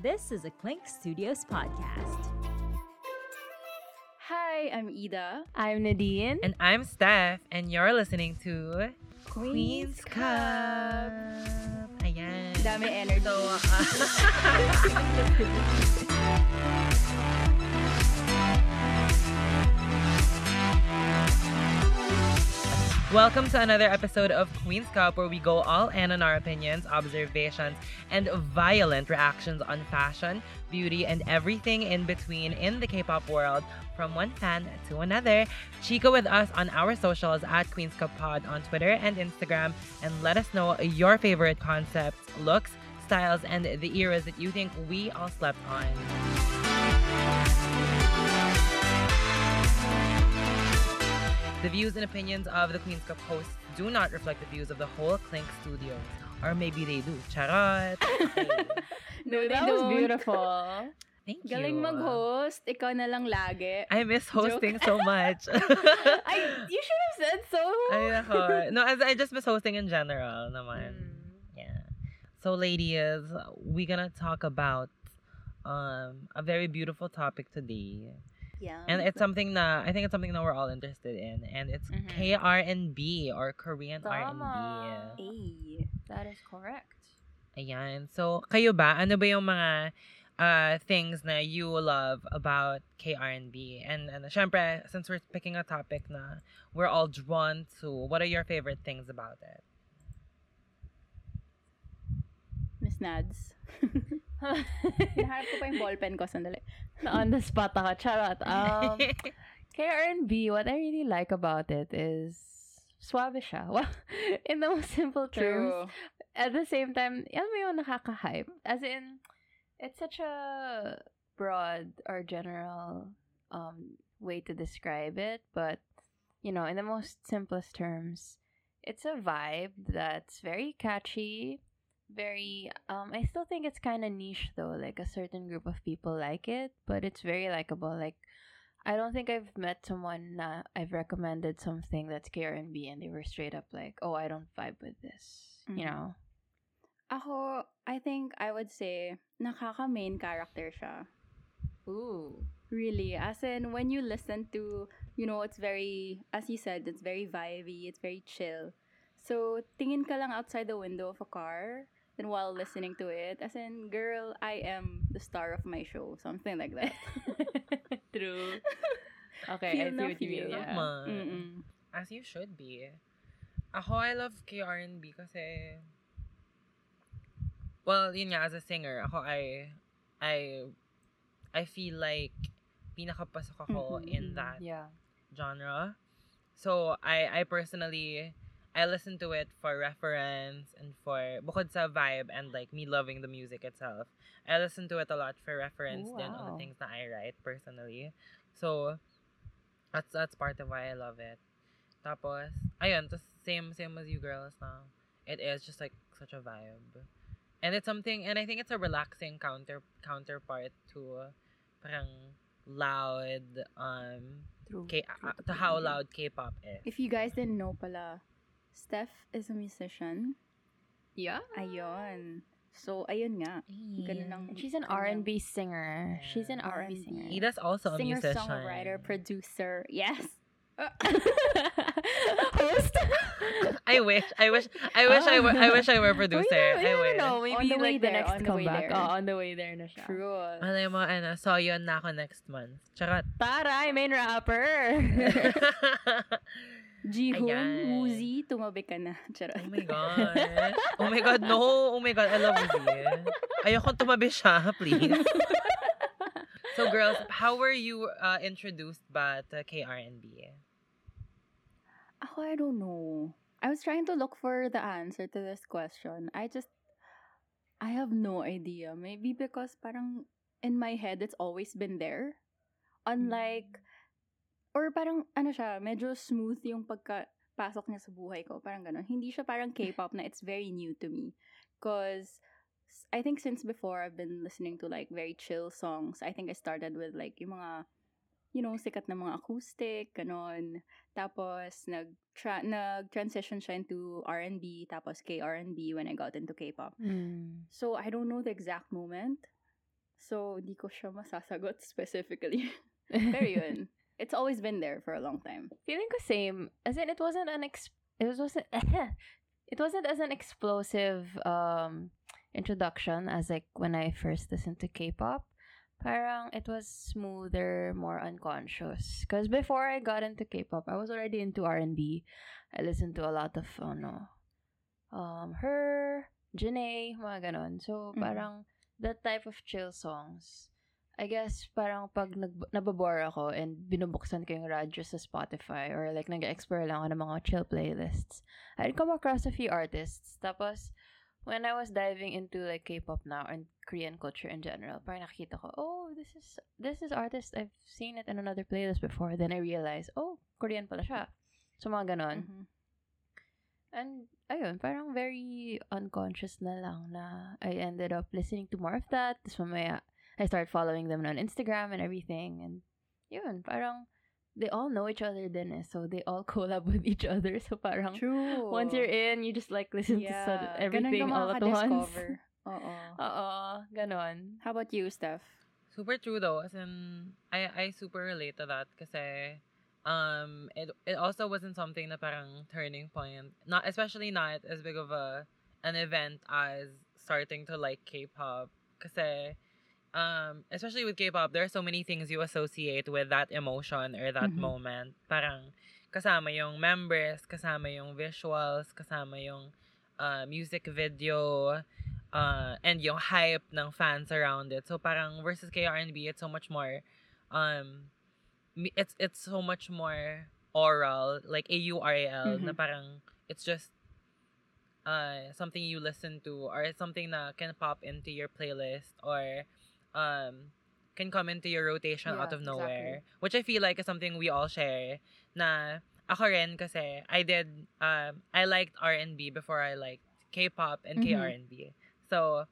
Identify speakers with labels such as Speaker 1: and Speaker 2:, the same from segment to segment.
Speaker 1: This is a Clink Studios podcast.
Speaker 2: Hi, I'm Ida.
Speaker 3: I'm Nadine.
Speaker 4: And I'm Steph, and you're listening to
Speaker 2: Queen's
Speaker 4: Cup. Ayan.
Speaker 2: Dami energy.
Speaker 4: So, uh, Welcome to another episode of Queen's Cup, where we go all in on our opinions, observations, and violent reactions on fashion, beauty, and everything in between in the K-pop world, from one fan to another. Chico with us on our socials at Queen's Cup Pod on Twitter and Instagram, and let us know your favorite concepts, looks, styles, and the eras that you think we all slept on. The views and opinions of the Queen's Cup hosts do not reflect the views of the whole Clink Studios. Or maybe they do. Charot!
Speaker 2: No, they
Speaker 3: that was beautiful.
Speaker 4: Thank you.
Speaker 2: Galing mag-host. Ikaw na lang lagi.
Speaker 4: I miss hosting so much.
Speaker 2: I, you should have said so.
Speaker 4: Ay, nako. No, as I just miss hosting in general naman.
Speaker 3: Mm.
Speaker 4: Yeah. So ladies, we're gonna talk about um a very beautiful topic today.
Speaker 2: Yeah.
Speaker 4: And it's something na I think it's something that we're all interested in and it's
Speaker 2: Mhm.
Speaker 4: KRNB or Korean
Speaker 3: Tama.
Speaker 4: R&B.
Speaker 2: Ay.
Speaker 3: That is correct.
Speaker 4: Ayan. So, kayo ba? Ano ba yung mga uh, things na you love about KRNB? And, and syempre, since we're picking a topic na we're all drawn to, what are your favorite things about it?
Speaker 2: Miss Nads. Nahanap ko pa yung ballpen ko. Sandali.
Speaker 3: On the spot ako. Charot. Um, KRNB, what I really like about it is suave siya. Well, in the most simple terms. At the same time, alam mo yung nakaka-hype. As in, it's such a broad or general um, way to describe it. But, you know, in the most simplest terms, it's a vibe that's very catchy. Very, um, I still think it's kind of niche though. Like a certain group of people like it, but it's very likable. Like, I don't think I've met someone na I've recommended something that's KRNB and they were straight up like, "Oh, I don't vibe with this," you
Speaker 2: Mhm.
Speaker 3: know.
Speaker 2: Ako, I think I would say, nakaka-main character siya.
Speaker 3: Ooh.
Speaker 2: Really. As in, when you listen to, you know, it's very, as you said, it's very vibey, it's very chill. So, tingin ka lang outside the window of a car, then while listening to it, as in, girl, I am the star of my show. Something like that.
Speaker 3: True. Okay,
Speaker 2: Feel
Speaker 3: I see
Speaker 2: na
Speaker 3: what you mean.
Speaker 2: feel.
Speaker 3: Yeah.
Speaker 4: Tama. As you should be. Ako, I love KRNB kasi... Well, yun nga, as a singer, ako, I... I... I feel like pinakapasok ako
Speaker 2: Mhm,
Speaker 4: in that
Speaker 3: Yeah.
Speaker 4: genre. So, I I personally I listen to it for reference and for bukod sa vibe and like me loving the music itself. I listen to it a lot for reference
Speaker 3: Oh,
Speaker 4: then on the things that I write personally. So, that's that's part of why I love it. Tapos, ayun, tas same same as you girls now. It is just like such a vibe. And it's something and I think it's a relaxing counter counterpart to parang loud um
Speaker 3: True.
Speaker 4: K- uh, to how loud K-pop is.
Speaker 2: If you guys didn't know pala, Steph is a musician.
Speaker 3: Yeah.
Speaker 2: Ayun. So, ayun nga. Ganun ang
Speaker 3: she's an
Speaker 2: kanyang
Speaker 3: R&B singer. She's an R&B
Speaker 2: R&B.
Speaker 3: singer.
Speaker 4: Ida's also a
Speaker 2: Singer,
Speaker 4: musician.
Speaker 2: songwriter, producer. Yes.
Speaker 3: Host.
Speaker 4: I wish, I wish, I wish I were, I wish I were a producer.
Speaker 3: We
Speaker 4: I
Speaker 3: never
Speaker 4: wish.
Speaker 3: know. Maybe
Speaker 2: On the way
Speaker 3: like the
Speaker 2: there,
Speaker 3: next
Speaker 2: on the way
Speaker 3: comeback.
Speaker 2: there.
Speaker 3: Oh, on the way there na siya.
Speaker 2: True.
Speaker 4: Alam mo, ano, so yun na ako next month. Charot.
Speaker 3: Taray, main rapper.
Speaker 2: Jihoon,
Speaker 4: Ayan.
Speaker 2: Woozi, tumabi ka na. Charot.
Speaker 4: oh my God. Oh my God, no. Oh my God, I love Woozi. Ayoko tumabi siya, please. so girls, how were you uh, introduced ba to KRNB?
Speaker 2: Ako, I don't know. I was trying to look for the answer to this question. I just, I have no idea. Maybe because parang in my head, it's always been there. Unlike, or parang, ano siya, medyo smooth yung pagka-pasok niya sa buhay ko. Parang gano'n. Hindi siya parang K-pop na it's very new to me. Because, I think since before, I've been listening to like very chill songs. I think I started with like yung mga you know, sikat na mga acoustic, ganon. Tapos, nag tra- nag-transition siya into R&B, tapos K-R&B when I got into K-pop.
Speaker 3: Mm.
Speaker 2: So, I don't know the exact moment, So, di ko siya masasagot specifically. Pero yun, it's always been there for a long time.
Speaker 3: Feeling the same. As in, it wasn't an ex- it was wasn't it wasn't as an explosive um introduction as like when I first listened to K-pop. Parang it was smoother, more unconscious. Because before I got into K-pop, I was already into R&B. I listened to a lot of ano, um, her, Jhené, mga ganon. So
Speaker 2: Mhm.
Speaker 3: parang that type of chill songs. I guess parang pag nag nababore ako and binubuksan ko yung radyo sa Spotify or like nag-explore lang ako ng mga chill playlists, I'd come across a few artists. Tapos, when I was diving into like K-pop now and Korean culture in general, parang nakita ko, oh, this is this is artist. I've seen it in another playlist before. Then I realized, oh, Korean pala siya. So, mga ganon.
Speaker 2: Mhm.
Speaker 3: And, ayun, parang very unconscious na lang na I ended up listening to more of that. Tapos mamaya, I started following them on Instagram and everything. And, yun, parang, they all know each other then eh. So, they all collab with each other. So, parang,
Speaker 2: True.
Speaker 3: once you're in, you just like listen to sud-
Speaker 2: Ganun
Speaker 3: everything
Speaker 2: ka
Speaker 3: all at once.
Speaker 2: makaka-discover. Oo.
Speaker 3: Oo, ganon.
Speaker 2: How about you, Steph?
Speaker 4: Super true though. As in, I I super relate to that kasi um it it also wasn't something na parang turning point. Not especially not as big of a an event as starting to like K-pop kasi um especially with K-pop there are so many things you associate with that emotion or that
Speaker 2: Mhm.
Speaker 4: moment. Parang kasama yung members, kasama yung visuals, kasama yung uh, music video, uh, and yung hype ng fans around it. So parang versus kay R&B, it's so much more, um, it's it's so much more oral, like A-U-R-A-L, na
Speaker 2: Mhm.
Speaker 4: parang it's just uh, something you listen to or something that can pop into your playlist or um, can come into your rotation out of nowhere. Which I feel like is something we all share na ako rin kasi I did um I liked R&B before I liked K-pop and
Speaker 2: Mhm.
Speaker 4: K-R&B. So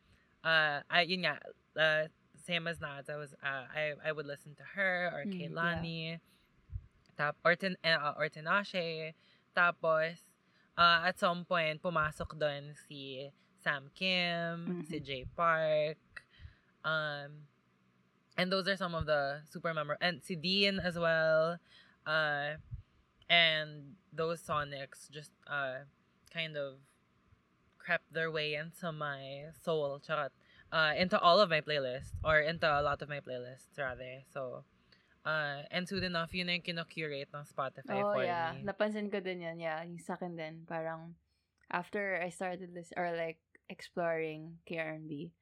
Speaker 4: uh I yun nga uh, same as Nats I was uh, I I would listen to her or
Speaker 2: Mm,
Speaker 4: Kehlani tap or tin uh, or Tinashe tapos uh, at some point pumasok doon si Sam Kim, si
Speaker 2: Mhm.
Speaker 4: Jay Park um and those are some of the super memorable and si Dean as well uh and those sonics just uh kind of crept their way into my soul charot uh into all of my playlists or into a lot of my playlists rather so uh and soon enough yun na yung kinocurate ng Spotify
Speaker 3: Oh,
Speaker 4: for
Speaker 3: yeah.
Speaker 4: me
Speaker 3: Napansin ko din yan. Yeah, yung sa akin din. Parang, after I started this, or like, exploring KRNB,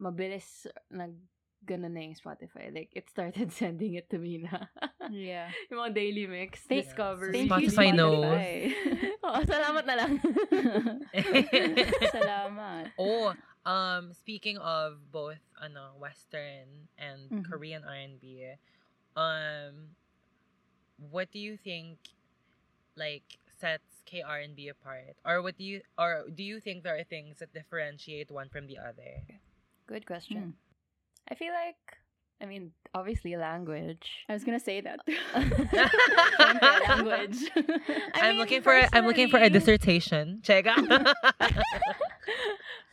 Speaker 3: mabilis nag ganun na yung Spotify. Like, it started sending it to me na.
Speaker 2: Yeah.
Speaker 3: yung mga daily mix,
Speaker 2: Thank-
Speaker 3: discovery.
Speaker 2: Thank you,
Speaker 4: Spotify knows.
Speaker 2: Spotify.
Speaker 3: Oo, salamat na lang.
Speaker 2: Salamat.
Speaker 4: oh um speaking of both ano western and
Speaker 2: Mhm.
Speaker 4: Korean R&B um what do you think like sets K-R&B apart or what do you or do you think there are things that differentiate one from the other
Speaker 3: Good question.
Speaker 2: Hmm.
Speaker 3: I feel like, I mean, obviously language.
Speaker 2: I was gonna say that. Language.
Speaker 3: I
Speaker 4: I'm looking for I'm looking for a dissertation check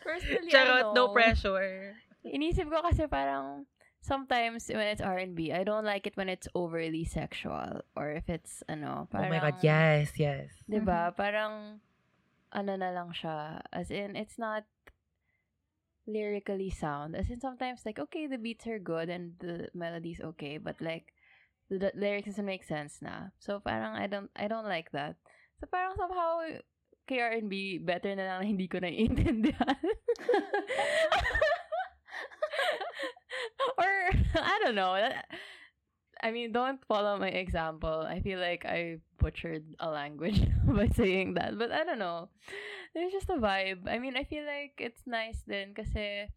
Speaker 3: Personally,
Speaker 4: Charot, no
Speaker 3: ano,
Speaker 4: pressure
Speaker 3: Inisip ko kasi parang sometimes when it's R&B, I don't like it when it's overly sexual or if it's ano,
Speaker 4: oh my god yes yes
Speaker 3: 'Di ba? Parang ano na lang siya. As in it's not lyrically sound. As in sometimes like okay, the beats are good and the melody's okay, but like the, the lyrics doesn't make sense na. So parang I don't I don't like that. So parang somehow KR&B better na lang hindi ko naiintindihan. or I don't know. I mean, don't follow my example. I feel like I butchered a language by saying that. But I don't know. There's just a vibe. I mean, I feel like it's nice then kasi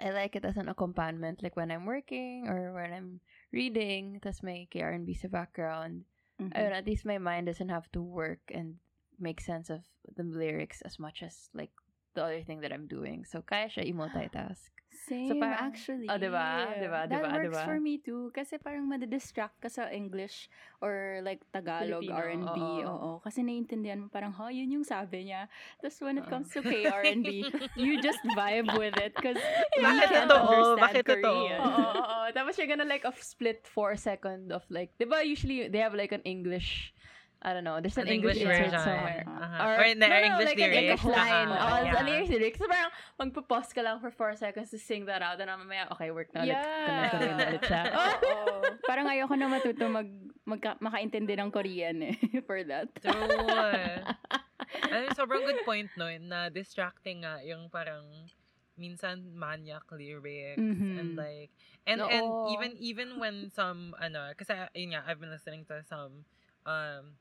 Speaker 3: I like it as an accompaniment like when I'm working or when I'm reading tas may KR&B sa background.
Speaker 2: Mhm.
Speaker 3: Ayun, at least my mind doesn't have to work and make sense of the lyrics as much as like the other thing that I'm doing. So kaya siya i-multitask.
Speaker 2: Same,
Speaker 3: parang-
Speaker 2: actually.
Speaker 3: Oh, diba? Diba?
Speaker 2: That
Speaker 3: Diba?
Speaker 2: works
Speaker 3: Diba?
Speaker 2: for me too. Kasi parang madidistract ka sa English or like Tagalog,
Speaker 3: Filipino,
Speaker 2: R&B.
Speaker 3: oo.
Speaker 2: Oo. Kasi naiintindihan mo parang, ha, yun yung sabi niya. Tapos when it comes to K-R&B, you just vibe with it because you
Speaker 4: Bakit
Speaker 2: can't
Speaker 4: totoo?
Speaker 2: understand
Speaker 4: Bakit?
Speaker 2: Korean.
Speaker 3: Oo, oo, oo. Tapos you're gonna like of split four second of like, di ba usually they have like an English, I don't know, there's an,
Speaker 4: An English
Speaker 3: insert
Speaker 4: version.
Speaker 3: somewhere.
Speaker 4: Uh-huh.
Speaker 3: Or,
Speaker 4: Or in the
Speaker 3: no, no,
Speaker 4: English
Speaker 3: like an
Speaker 4: lyrics.
Speaker 3: English line.
Speaker 4: Uh-huh.
Speaker 3: Oh,
Speaker 4: Yeah.
Speaker 3: a lyrics lyrics. So parang magpo-pause ka lang for four seconds to sing that out and mamaya, okay, work na ulit.
Speaker 2: Yeah.
Speaker 3: Tuloy na ulit siya.
Speaker 2: Oo. Parang ayoko na matuto mag, magka, makaintindi ng Korean eh, for that.
Speaker 4: True. Ano, sobrang good point nun na distracting nga yung parang minsan maniac lyrics
Speaker 2: Mhm.
Speaker 4: and like and and
Speaker 3: Oo.
Speaker 4: even even when some ano kasi yun nga I've been listening to some um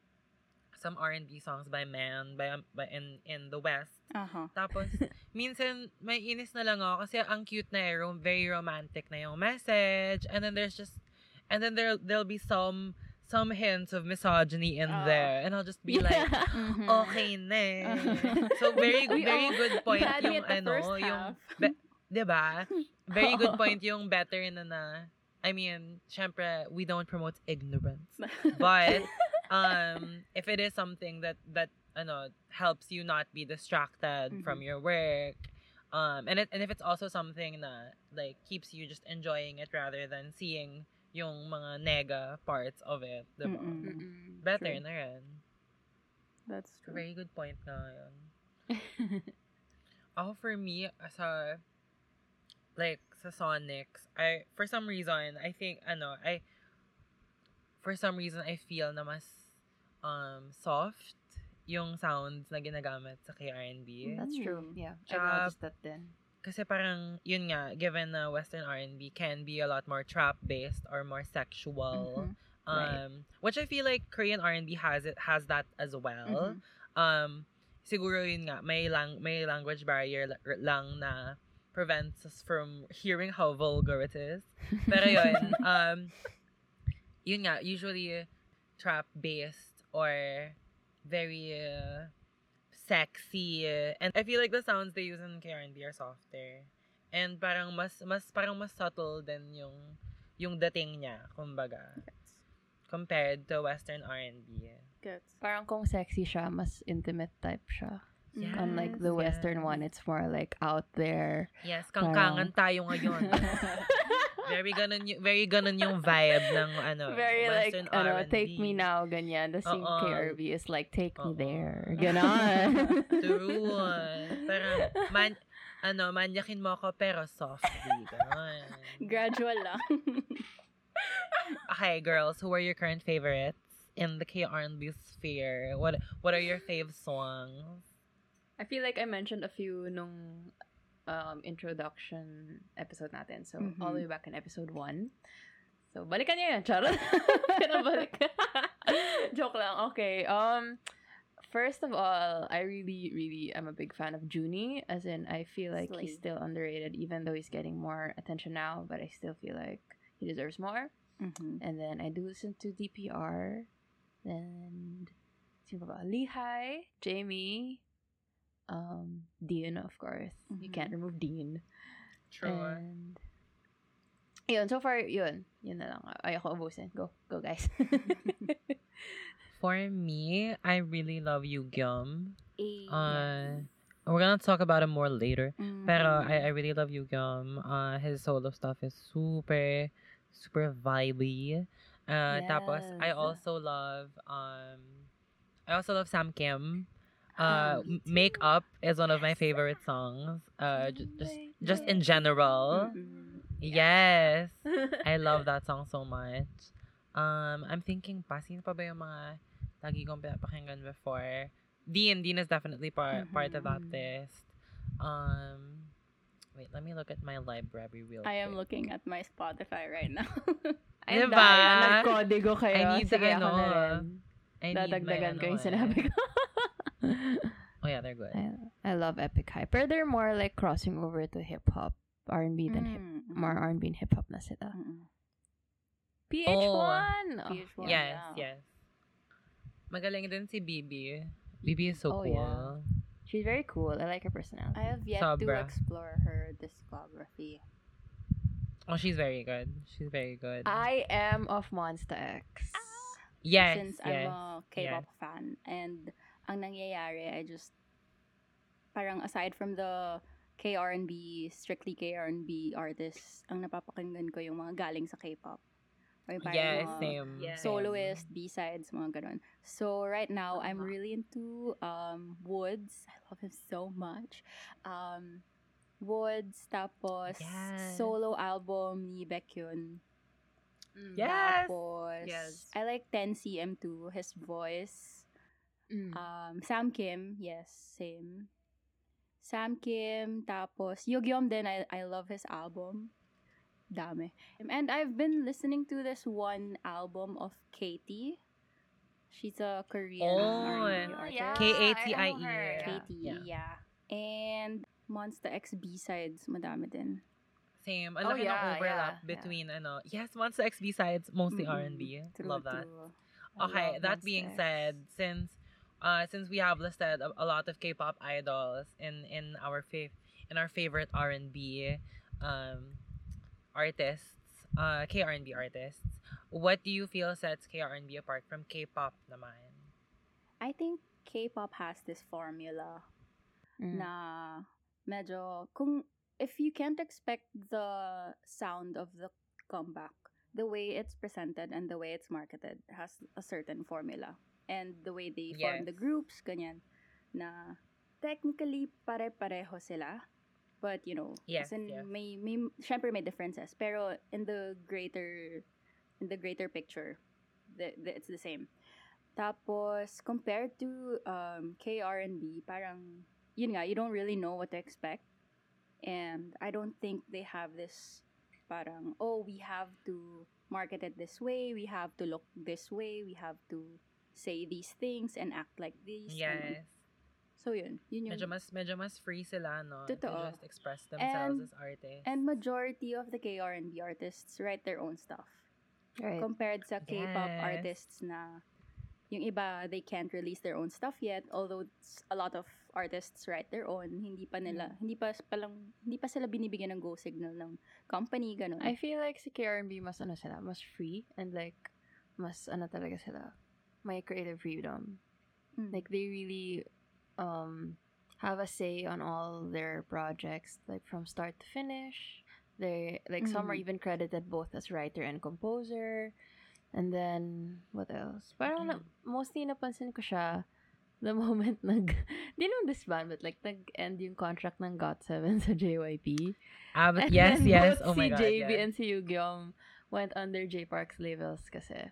Speaker 4: some R&B songs by man by, by in in the West
Speaker 2: Aha.
Speaker 4: tapos minsan may inis na lang ako kasi ang cute na eh, rom- very romantic na yung message and then there's just and then there there'll be some some hints of misogyny in
Speaker 2: Oo.
Speaker 4: there and I'll just be like
Speaker 2: Mhm.
Speaker 4: okay na eh. So very very good point yung ano, yung be- 'di ba? Very good point yung better na na I mean, syempre we don't promote ignorance. But um if it is something that that ano helps you not be distracted from
Speaker 2: Mhm.
Speaker 4: your work um and it, and if it's also something that like keeps you just enjoying it rather than seeing yung mga nega parts of it, 'di ba?
Speaker 2: Mm-mm.
Speaker 3: Mm-mm.
Speaker 4: Better
Speaker 2: True.
Speaker 4: na rin.
Speaker 2: That's true.
Speaker 4: Very good point nga yun. Ako for me, sa like sa Sonics, I for some reason, I think ano, I for some reason I feel na mas um soft yung sounds na ginagamit sa KR&B.
Speaker 3: That's true.
Speaker 2: Mm.
Speaker 3: Yeah.
Speaker 4: Tsaka-
Speaker 3: I noticed that then.
Speaker 4: Kasi parang, yun nga, given na Western R&B can be a lot more trap-based or more sexual.
Speaker 2: Mhm.
Speaker 3: Right.
Speaker 4: Um, which I feel like Korean R&B has it has that as well.
Speaker 2: Mhm.
Speaker 4: Um, siguro yun nga, may, lang, may language barrier la- lang na prevents us from hearing how vulgar it is. Pero yun, um, yun nga, usually trap-based or very uh, sexy. uh, and I feel like the sounds they use in K&B are softer. And parang mas, mas, parang mas subtle din yung, yung dating niya, kumbaga. Compared to Western R&B.
Speaker 2: Gets.
Speaker 3: Parang kung sexy siya, mas intimate type siya.
Speaker 2: Yes,
Speaker 3: Unlike the Western
Speaker 4: yes.
Speaker 3: one, it's more like out there.
Speaker 4: Yes, kangkangan tayo ngayon. very ganun yung, very ganun yung vibe ng ano,
Speaker 3: Very like,
Speaker 4: Western
Speaker 3: ano,
Speaker 4: R&B.
Speaker 3: take me now, ganyan. The same
Speaker 4: Oo.
Speaker 3: KRV is like, take me
Speaker 4: Oo.
Speaker 3: there. Ganon.
Speaker 4: True. Parang, man, ano, manyakin mo ako pero softly. Ganon.
Speaker 2: Gradual lang.
Speaker 4: Okay, girls, who are your current favorites in the K-R&B sphere? What What are your fave songs?
Speaker 3: I feel like I mentioned a few nung um, introduction episode natin. So,
Speaker 2: Mhm.
Speaker 3: all the way back in episode 1. So, balikan niyo yan, charot. Pinabalik. Joke lang. Okay. Um, first of all, I really, really am a big fan of Junny. As in, I feel like he's still underrated, even though he's getting more attention now. But I still feel like he deserves more.
Speaker 2: Mhm.
Speaker 3: And then I do listen to DPR. And ba? Lehigh, Jamie, um, Dean, of course. You
Speaker 2: Mhm.
Speaker 3: can't remove Dean.
Speaker 4: True.
Speaker 3: And yun, so far, yun. Yun na lang. Ayoko ubusin. Go. Go, guys.
Speaker 4: For me, I really love Yugyeom.
Speaker 2: Eh,
Speaker 4: Uh, we're gonna talk about him more later.
Speaker 2: mhm.
Speaker 4: Pero I, I really love Yugyeom. Uh, his solo stuff is super, super vibey. Uh, Tapos, I also love, um, I also love Sam Kim. Uh, M- Make Up is one of my favorite songs. Uh, j- just, just in general.
Speaker 2: Mhm.
Speaker 4: Yes. I love that song so much. Um, I'm thinking pa, sino pa ba yung mga lagi kong pinapakinggan before? Dean, Dean is definitely part part of that
Speaker 3: Mhm.
Speaker 4: list. Um, wait, let me look at my library real quick.
Speaker 2: I am looking at my Spotify right now.
Speaker 3: Ayun
Speaker 4: Diba?
Speaker 3: nagkodigo kayo.
Speaker 4: I need
Speaker 3: Sige,
Speaker 4: ano,
Speaker 3: ako.
Speaker 4: I need
Speaker 3: Dadagdagan
Speaker 4: my,
Speaker 3: ko yung
Speaker 4: ano,
Speaker 3: sinabi
Speaker 4: eh.
Speaker 3: ko.
Speaker 4: Oh yeah, they're good.
Speaker 3: I, I love Epik High. They're more like crossing over to hip-hop. R&B than hip.
Speaker 2: Mm,
Speaker 3: More. R&B and hip-hop na sila.
Speaker 2: Mhm.
Speaker 3: PH1! Oh,
Speaker 2: PH1.
Speaker 4: yes,
Speaker 2: yeah.
Speaker 4: yes. Magaling din si Bibi. Bibi is so
Speaker 3: Oh,
Speaker 4: cool.
Speaker 3: yeah. She's very cool. I like her personality.
Speaker 2: I have yet to explore her discography.
Speaker 4: Oh, she's very good. She's very good.
Speaker 3: I am of Monsta X.
Speaker 4: yes,
Speaker 2: since
Speaker 4: yes.
Speaker 2: I'm a K-pop fan. And ang nangyayari, I just, parang aside from the K-R&B, strictly K-R&B artists, ang napapakinggan ko yung mga galing sa K-pop. Or yung parang
Speaker 4: Yes,
Speaker 2: mga
Speaker 4: same.
Speaker 3: Yeah.
Speaker 4: same.
Speaker 2: soloist, B-sides, mga ganun. So right now, I'm
Speaker 3: Uh-huh.
Speaker 2: really into um, Woods. I love him so much. Um, Woods, tapos
Speaker 4: Yes.
Speaker 2: solo album ni Baekhyun.
Speaker 3: Mm.
Speaker 4: Yes.
Speaker 2: Tapos,
Speaker 3: Yes.
Speaker 2: I like 10cm too, his voice.
Speaker 3: Mm.
Speaker 2: Um, Sam Kim, yes, same. Sam Kim, tapos Yugyeom din, I, I love his album. Dame. And I've been listening to this one album of Katie. She's a Korean
Speaker 4: Oh,
Speaker 2: R&B artist.
Speaker 3: yeah.
Speaker 4: K-A-T-I-E.
Speaker 3: I know.
Speaker 2: Katie,
Speaker 4: Yeah.
Speaker 2: yeah. And Monsta X B-sides, madami din.
Speaker 4: Same. Ang
Speaker 3: Oh,
Speaker 4: laki ng
Speaker 3: yeah,
Speaker 4: overlap
Speaker 3: yeah,
Speaker 4: between, ano, yes, Monsta X B-sides, mostly
Speaker 2: Mm-mm.
Speaker 4: R&B.
Speaker 2: True,
Speaker 4: Love that.
Speaker 2: true.
Speaker 4: Okay,
Speaker 2: love
Speaker 4: that
Speaker 2: Monsta
Speaker 4: being
Speaker 2: X.
Speaker 4: said, since uh since we have listed a, a lot of K-pop idols in in our fav- in our favorite R&B um artists, uh K-R&B artists, what do you feel sets K-R&B apart from K-pop naman?
Speaker 2: I think K-pop has this formula
Speaker 3: Mm.
Speaker 2: na medyo kung if you can't expect the sound of the comeback the way it's presented and the way it's marketed has a certain formula and the way they form the groups ganyan na technically pare-pareho sila but you know
Speaker 4: Yes,
Speaker 2: in
Speaker 4: yes.
Speaker 2: may may syempre may differences pero in the greater in the greater picture the, the, it's the same tapos compared to um K-R&B parang yun nga, you don't really know what to expect. And I don't think they have this parang, oh, we have to market it this way, we have to look this way, we have to say these things and act like this. ganun.
Speaker 4: Yes.
Speaker 2: So yun, yun yung...
Speaker 4: Medyo mas medyo mas free sila no
Speaker 2: Totoo.
Speaker 4: to just express themselves
Speaker 2: And-
Speaker 4: as artists.
Speaker 2: And majority of the K-R&B artists write their own stuff.
Speaker 3: Right.
Speaker 2: Compared sa K-pop
Speaker 4: Yes.
Speaker 2: artists na yung iba, they can't release their own stuff yet. Although a lot of artists write their own, hindi pa nila, hindi pa palang, hindi pa sila binibigyan ng go signal ng company, ganun.
Speaker 3: I feel like si KRB mas ano sila, mas free and like mas ano talaga sila, may creative freedom.
Speaker 2: Mm.
Speaker 3: Like they really um have a say on all their projects like from start to finish. They like some are
Speaker 2: Mhm.
Speaker 3: even credited both as writer and composer. And then what else? Parang na, mostly napansin ko siya the moment nag di naman disband but like nag-end yung contract ng GOT7 sa JYP.
Speaker 4: Ah, but
Speaker 3: And
Speaker 4: yes, yes. Oh my
Speaker 3: si
Speaker 4: god.
Speaker 3: JB
Speaker 4: yes.
Speaker 3: and si Yugyeom went under Jay Park's labels kasi.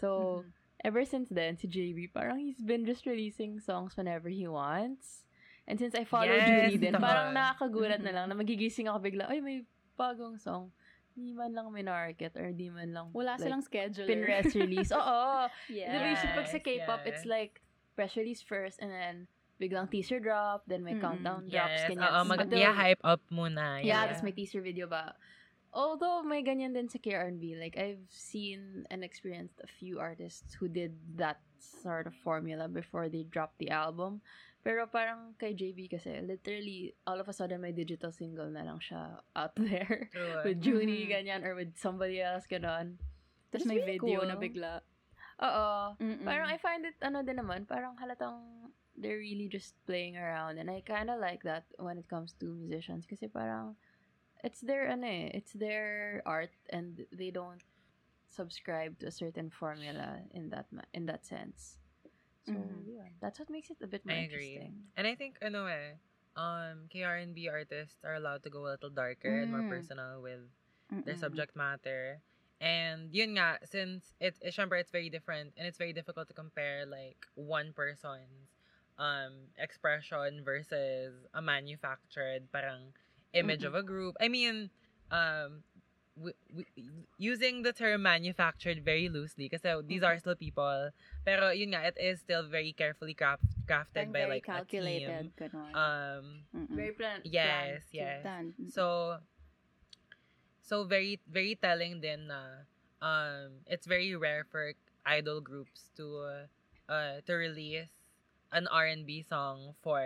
Speaker 3: So,
Speaker 2: Mhm.
Speaker 3: Ever since then, si JB, parang he's been just releasing songs whenever he wants. And since I follow
Speaker 4: Yes,
Speaker 3: Julie din, parang nakakagulat na lang na magigising ako bigla, ay, may bagong song. Di man lang minarket or di man lang
Speaker 2: Wala
Speaker 3: like,
Speaker 2: silang schedule.
Speaker 3: pin-rest release. Oo.
Speaker 2: yeah.
Speaker 3: Di ba usually pag sa
Speaker 4: Yes,
Speaker 3: K-pop, it's
Speaker 4: yes.
Speaker 3: like press release first and then biglang teaser drop, then may
Speaker 2: Mm-mm.
Speaker 3: countdown drops,
Speaker 4: Yes,
Speaker 3: ganyan.
Speaker 4: oo, mag,
Speaker 3: Until-
Speaker 4: hype up muna.
Speaker 3: Yeah,
Speaker 4: Yeah,
Speaker 3: tapos may teaser video ba. Although may ganyan din sa KRB, like I've seen and experienced a few artists who did that sort of formula before they dropped the album. Pero parang kay JB kasi, literally, all of a sudden may digital single na lang siya out there.
Speaker 4: True.
Speaker 3: with Junie,
Speaker 2: Mhm.
Speaker 3: ganyan, or with somebody else, ganon.
Speaker 2: Tapos may
Speaker 3: really
Speaker 2: video
Speaker 3: cool.
Speaker 2: na bigla.
Speaker 3: Oo.
Speaker 2: Mm-mm.
Speaker 3: Parang I find it, ano din naman, parang halatang they're really just playing around. And I kind of like that when it comes to musicians. Kasi parang, it's their, ano eh, it's their art and they don't subscribe to a certain formula in that ma- in that sense. So,
Speaker 2: Mhm.
Speaker 3: yeah, that's what makes it a bit more
Speaker 4: I agree.
Speaker 3: interesting.
Speaker 4: And I think, ano eh, um, K-R&B artists are allowed to go a little darker and more
Speaker 2: Mm.
Speaker 4: personal with their
Speaker 2: Mm-mm.
Speaker 4: subject matter. And yun nga, since it, it syempre it's very different and it's very difficult to compare like one person's um expression versus a manufactured parang image of a group. I mean, um w- w- using the term manufactured very loosely kasi these are still people pero yun nga it is still very carefully craft, crafted
Speaker 2: Parang
Speaker 4: by
Speaker 2: very
Speaker 4: like a
Speaker 2: calculated.
Speaker 4: team.
Speaker 2: Ganun.
Speaker 4: Um
Speaker 2: Mm-mm.
Speaker 3: Very plan.
Speaker 4: yes,
Speaker 3: planned.
Speaker 4: yes.
Speaker 2: Done.
Speaker 4: So, so very very telling din na um it's very rare for idol groups to uh to release an R&B song for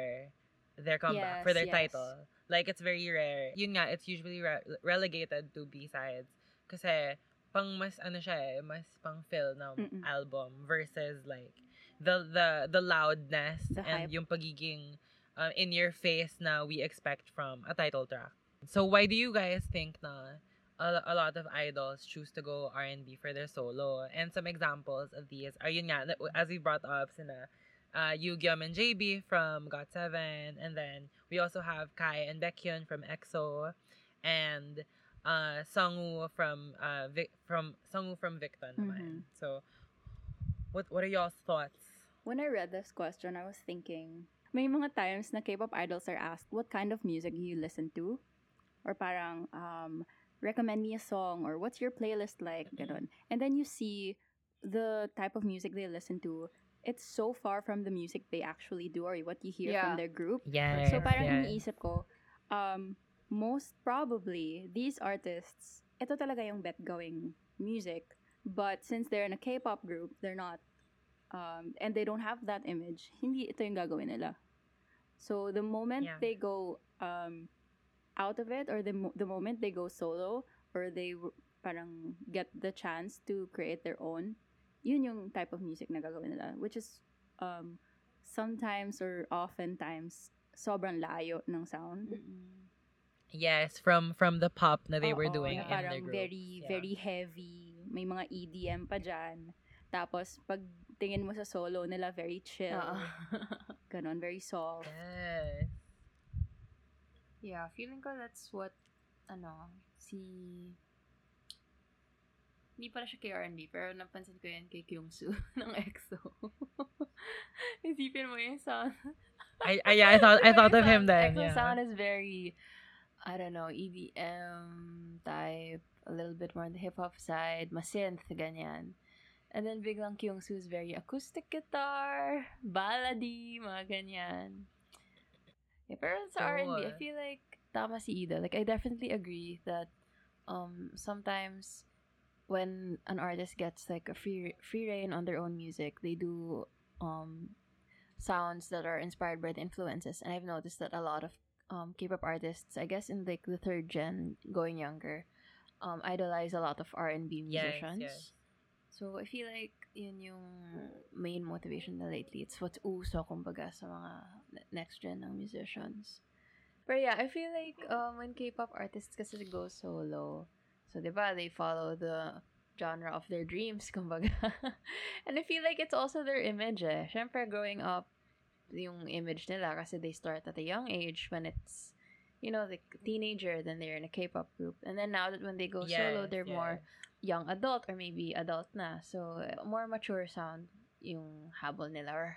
Speaker 4: their comeback for their
Speaker 2: yes.
Speaker 4: title. Like it's very rare. Yun nga, it's usually re- relegated to B-sides kasi pang mas ano siya eh, mas pang fill na
Speaker 2: Mm-mm.
Speaker 4: album versus like the the the loudness
Speaker 2: The
Speaker 4: and
Speaker 2: hype.
Speaker 4: yung pagiging um, in your face na we expect from a title track. So why do you guys think na a, a lot of idols choose to go R&B for their solo? And some examples of these are yun nga, as we brought up, sina uh, Yugyeom and JB from GOT7, and then we also have Kai and Baekhyun from EXO, and uh, Seungwoo from uh, Vic- from Seungwoo from Victon. naman. So, what what are y'all's thoughts?
Speaker 2: When I read this question, I was thinking, may mga times na K-pop idols are asked, what kind of music do you listen to? Or parang, um, recommend me a song, or what's your playlist like, ganon. And then you see the type of music they listen to, it's so far from the music they actually do or what you hear
Speaker 3: Yeah.
Speaker 2: from their group.
Speaker 4: Yes.
Speaker 2: So parang
Speaker 4: yes.
Speaker 2: iniisip ko, um, most probably, these artists, ito talaga yung bet going music. But since they're in a K-pop group, they're not, um, and they don't have that image, hindi ito yung gagawin nila. So the moment
Speaker 4: Yeah.
Speaker 2: they go um, out of it, or the, mo- the moment they go solo, or they parang get the chance to create their own, yun yung type of music na gagawin nila. Which is um, sometimes or oftentimes sobrang layo ng sound.
Speaker 4: Yes, from from the pop na they were
Speaker 2: Oo,
Speaker 4: doing
Speaker 2: na
Speaker 4: in their group.
Speaker 2: very,
Speaker 4: Yeah.
Speaker 2: very heavy. May mga EDM pa dyan. Tapos, pag tingin mo sa solo nila, very chill.
Speaker 3: Oo.
Speaker 2: Ganon, very soft.
Speaker 4: Yes.
Speaker 3: yeah, feeling ko that's what, ano, si... Hindi pala siya kay R&B, pero napansin ko yan kay Kyungsu ng EXO. Isipin mo yung sound.
Speaker 4: I, I yeah, I thought I thought of him then.
Speaker 3: EXO
Speaker 4: Yeah.
Speaker 3: sound is very, I don't know, EDM type, a little bit more on the hip-hop side, masynth, ganyan. And then biglang Kyungsu is very acoustic guitar, ballady, mga ganyan. Yeah, pero sa R&B, I feel like tama si Ida. Like, I definitely agree that um sometimes when an artist gets like a free free reign on their own music, they do um sounds that are inspired by the influences. And I've noticed that a lot of um K-pop artists, I guess in like the third gen going younger, um idolize a lot of R&B
Speaker 4: Yes,
Speaker 3: musicians.
Speaker 4: yes.
Speaker 3: So I feel like yun yung main motivation na lately. It's what's uso kumbaga sa mga ne- next gen ng musicians. But yeah, I feel like um, when K-pop artists kasi go solo, so they follow the genre of their dreams, kumbaga. and I feel like it's also their image eh. Siyempre, growing up, yung image nila kasi they start at a young age when it's, you know, the teenager, then they're in a K-pop group. And then now that when they go solo, they're more young adult or maybe adult na. So, more mature sound yung habol nila or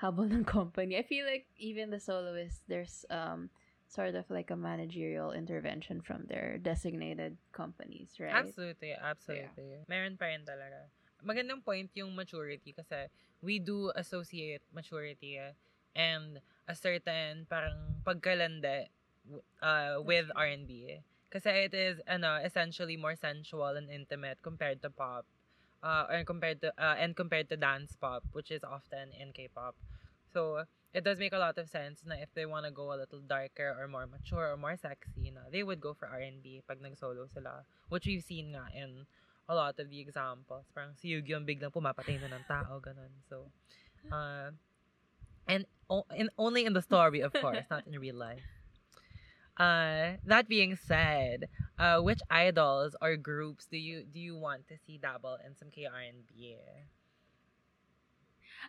Speaker 3: habol ng company. I feel like even the soloists, there's um sort of like a managerial intervention from their designated companies, right?
Speaker 4: Absolutely, absolutely. Meron pa rin talaga. Magandang point yung maturity kasi we do associate maturity and a certain parang pagkalande uh, with. R&B. Kasi it is ano, essentially more sensual and intimate compared to pop. Uh, or compared to uh, and compared to dance pop, which is often in K-pop. So it does make a lot of sense na if they want to go a little darker or more mature or more sexy, na they would go for R&B pag nag-solo sila. Which we've seen nga in a lot of the examples. Parang si Yugi biglang pumapatay na ng tao, ganun. So, uh, and o- in, only in the story, of course, not in real life. Uh, that being said, uh, which idols or groups do you do you want to see dabble in some K R&B?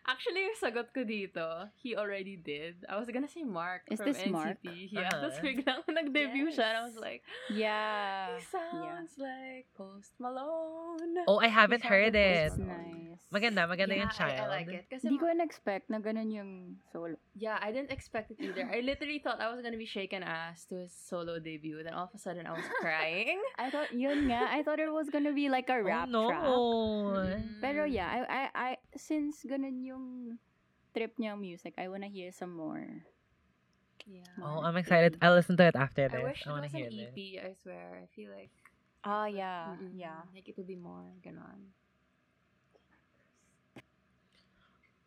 Speaker 3: Actually, yung sagot ko dito, he already did. I was gonna say Mark
Speaker 2: Is
Speaker 3: from
Speaker 2: this Mark?
Speaker 3: NCT. Yeah,
Speaker 4: Uh-huh.
Speaker 3: tapos biglang nag-debut siya and I was
Speaker 2: Yes.
Speaker 3: like,
Speaker 2: Yeah.
Speaker 3: he sounds like Post Malone.
Speaker 4: Oh, I haven't
Speaker 3: He
Speaker 4: heard it.
Speaker 2: It's nice.
Speaker 4: Maganda, maganda
Speaker 3: yeah,
Speaker 4: yung child.
Speaker 3: I, I like it. Kasi
Speaker 2: Hindi ko na-expect na ganun yung solo.
Speaker 3: Yeah, I didn't expect it either. I literally thought I was gonna be shaken ass to his solo debut. Then all of a sudden I was crying.
Speaker 2: I thought, yun nga, I thought it was gonna be like a rap
Speaker 4: oh, no.
Speaker 2: track.
Speaker 3: Mm.
Speaker 2: Pero yeah, I, I, I, since ganun yung trip niya music, I wanna hear some more.
Speaker 3: Yeah.
Speaker 4: Oh, I'm excited. I'll listen to it after this.
Speaker 3: I
Speaker 4: this.
Speaker 3: wish it
Speaker 4: I want
Speaker 3: was
Speaker 4: to hear
Speaker 3: an
Speaker 4: this.
Speaker 3: EP, I swear. I feel like
Speaker 2: Ah, yeah,
Speaker 3: Mm-mm.
Speaker 2: yeah.
Speaker 3: Like it would be more ganon.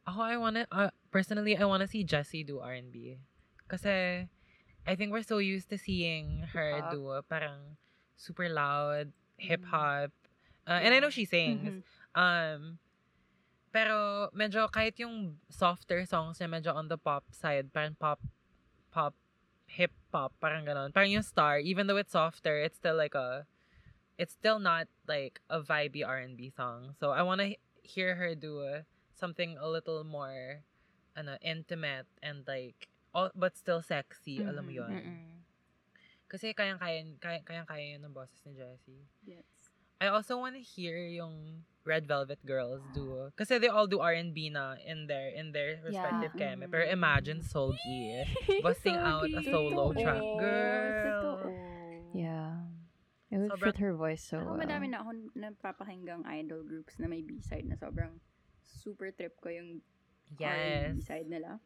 Speaker 4: Ako, I wanna, uh, personally, I wanna see Jessi do R&B. Kasi, I think we're so used to seeing her
Speaker 3: Hip-hop.
Speaker 4: do parang super loud, hip
Speaker 3: Mm.
Speaker 4: hop. Uh, and I know she sings.
Speaker 2: Mhm.
Speaker 4: Um, pero medyo kahit yung softer songs niya medyo on the pop side, parang pop, pop, hip hop, parang ganon. Parang yung star, even though it's softer, it's still like a, it's still not like a vibey R&B song. So I want to hear her do a, something a little more, ano, intimate and like, all, but still sexy, alam mo yun.
Speaker 3: Mm-mm.
Speaker 4: Kasi kayang-kaya, kaya, kayang-kaya yun ng boses ni Jessie.
Speaker 2: Yes.
Speaker 4: I also want to hear yung Red Velvet Girls do. Kasi they all do R&B na in their in their respective
Speaker 3: Yeah.
Speaker 4: keme. Pero imagine Sogi busting out a solo
Speaker 2: Totoo.
Speaker 4: track. Girl.
Speaker 2: Totoo.
Speaker 3: Yeah. It would
Speaker 4: Sobrang-
Speaker 3: fit her voice so
Speaker 2: Ako
Speaker 3: well.
Speaker 2: madami na ako napapakinggang idol groups na may B-side na sobrang super trip ko yung
Speaker 4: Yes.
Speaker 2: R&B side nila.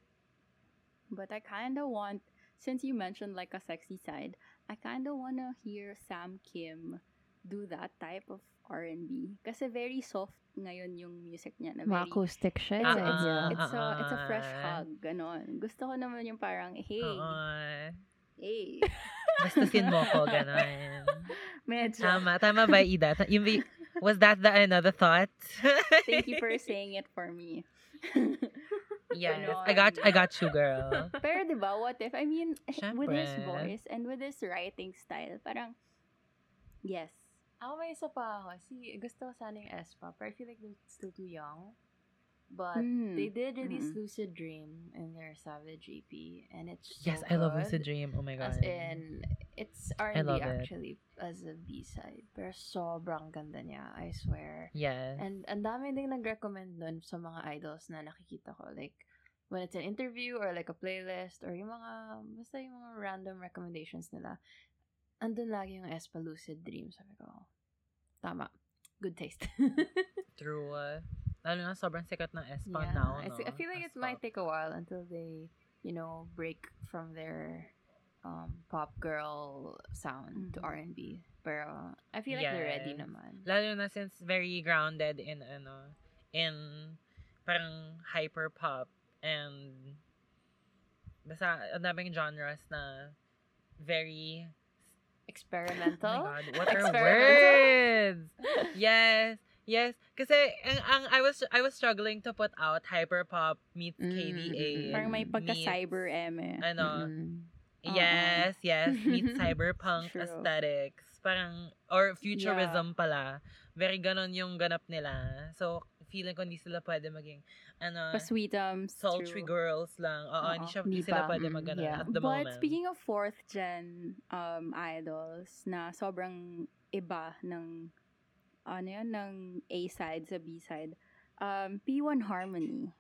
Speaker 2: But I kind of want, since you mentioned like a sexy side, I kind of want to hear Sam Kim do that type of R&B. Kasi very soft ngayon yung music niya. Na very,
Speaker 3: acoustic siya.
Speaker 2: it's, a,
Speaker 3: eh.
Speaker 2: it's, it's, a, it's a fresh hug, ganon. Gusto ko naman yung parang, hey,
Speaker 4: Oo.
Speaker 2: hey.
Speaker 4: Bastasin mo ko, ganon.
Speaker 2: Medyo.
Speaker 4: Tama. Tama ba, Ida? Yung, was that the another thought?
Speaker 2: Thank you for saying it for me.
Speaker 4: yes.
Speaker 2: Ganon.
Speaker 4: I got, I got you, girl.
Speaker 2: Pero di ba, what if, I mean, with his voice and with his writing style, parang, yes.
Speaker 3: Ako may isa pa ako. Si, gusto ko sana yung S-pop, but I feel like they're still too young. But
Speaker 2: Mm.
Speaker 3: they did release
Speaker 2: Mm.
Speaker 3: Lucid Dream in their Savage EP, and it's so
Speaker 4: Yes, I love. Lucid Dream. Oh my God.
Speaker 3: As in, it's R&B
Speaker 4: love it.
Speaker 3: actually as a B-side. Pero sobrang ganda niya, I swear.
Speaker 4: Yes.
Speaker 3: And ang dami ding nag-recommend nun sa mga idols na nakikita ko. Like, when it's an interview or like a playlist or yung mga, basta yung mga random recommendations nila, andun lagi yung Espa Lucid Dream. Sabi ko, tama. Good taste.
Speaker 4: True. Lalo na sobrang sikat ng aespa
Speaker 3: yeah.
Speaker 4: now,
Speaker 3: I,
Speaker 4: no?
Speaker 3: I feel like it
Speaker 4: aespa.
Speaker 3: might take a while until they, you know, break from their um, pop girl sound to
Speaker 2: Mhm.
Speaker 3: R&B. Pero I feel like they're ready
Speaker 4: Yes.
Speaker 3: naman.
Speaker 4: Lalo na since very grounded in, ano, in parang hyper pop and basta ang daming genres na very
Speaker 3: Experimental.
Speaker 4: Oh my God, what are words? Yes. Yes, kasi ang, ang I was I was struggling to put out hyperpop meets
Speaker 3: Mm,
Speaker 4: KDA.
Speaker 3: mm, mm.
Speaker 2: Parang may
Speaker 4: meets,
Speaker 2: pagka-cyber eme.
Speaker 4: Ano,
Speaker 3: Mm-mm.
Speaker 2: Oo.
Speaker 4: yes, yes, meets cyberpunk
Speaker 2: True.
Speaker 4: aesthetics. Parang, or futurism pala. Very ganon yung ganap nila. So, feeling ko hindi sila pwede maging, ano,
Speaker 2: Pa-sweetums.
Speaker 4: sultry
Speaker 2: true.
Speaker 4: girls lang. Oo, hindi,
Speaker 2: Oo,
Speaker 4: siya,
Speaker 3: hindi
Speaker 4: hindi sila
Speaker 3: pa.
Speaker 4: pwede
Speaker 3: Mm,
Speaker 4: mag ganon
Speaker 3: yeah.
Speaker 4: at the
Speaker 2: But
Speaker 4: moment.
Speaker 2: speaking of fourth gen um, idols na sobrang iba ng ano yan, ng A-side sa B-side, um, P1 Harmony.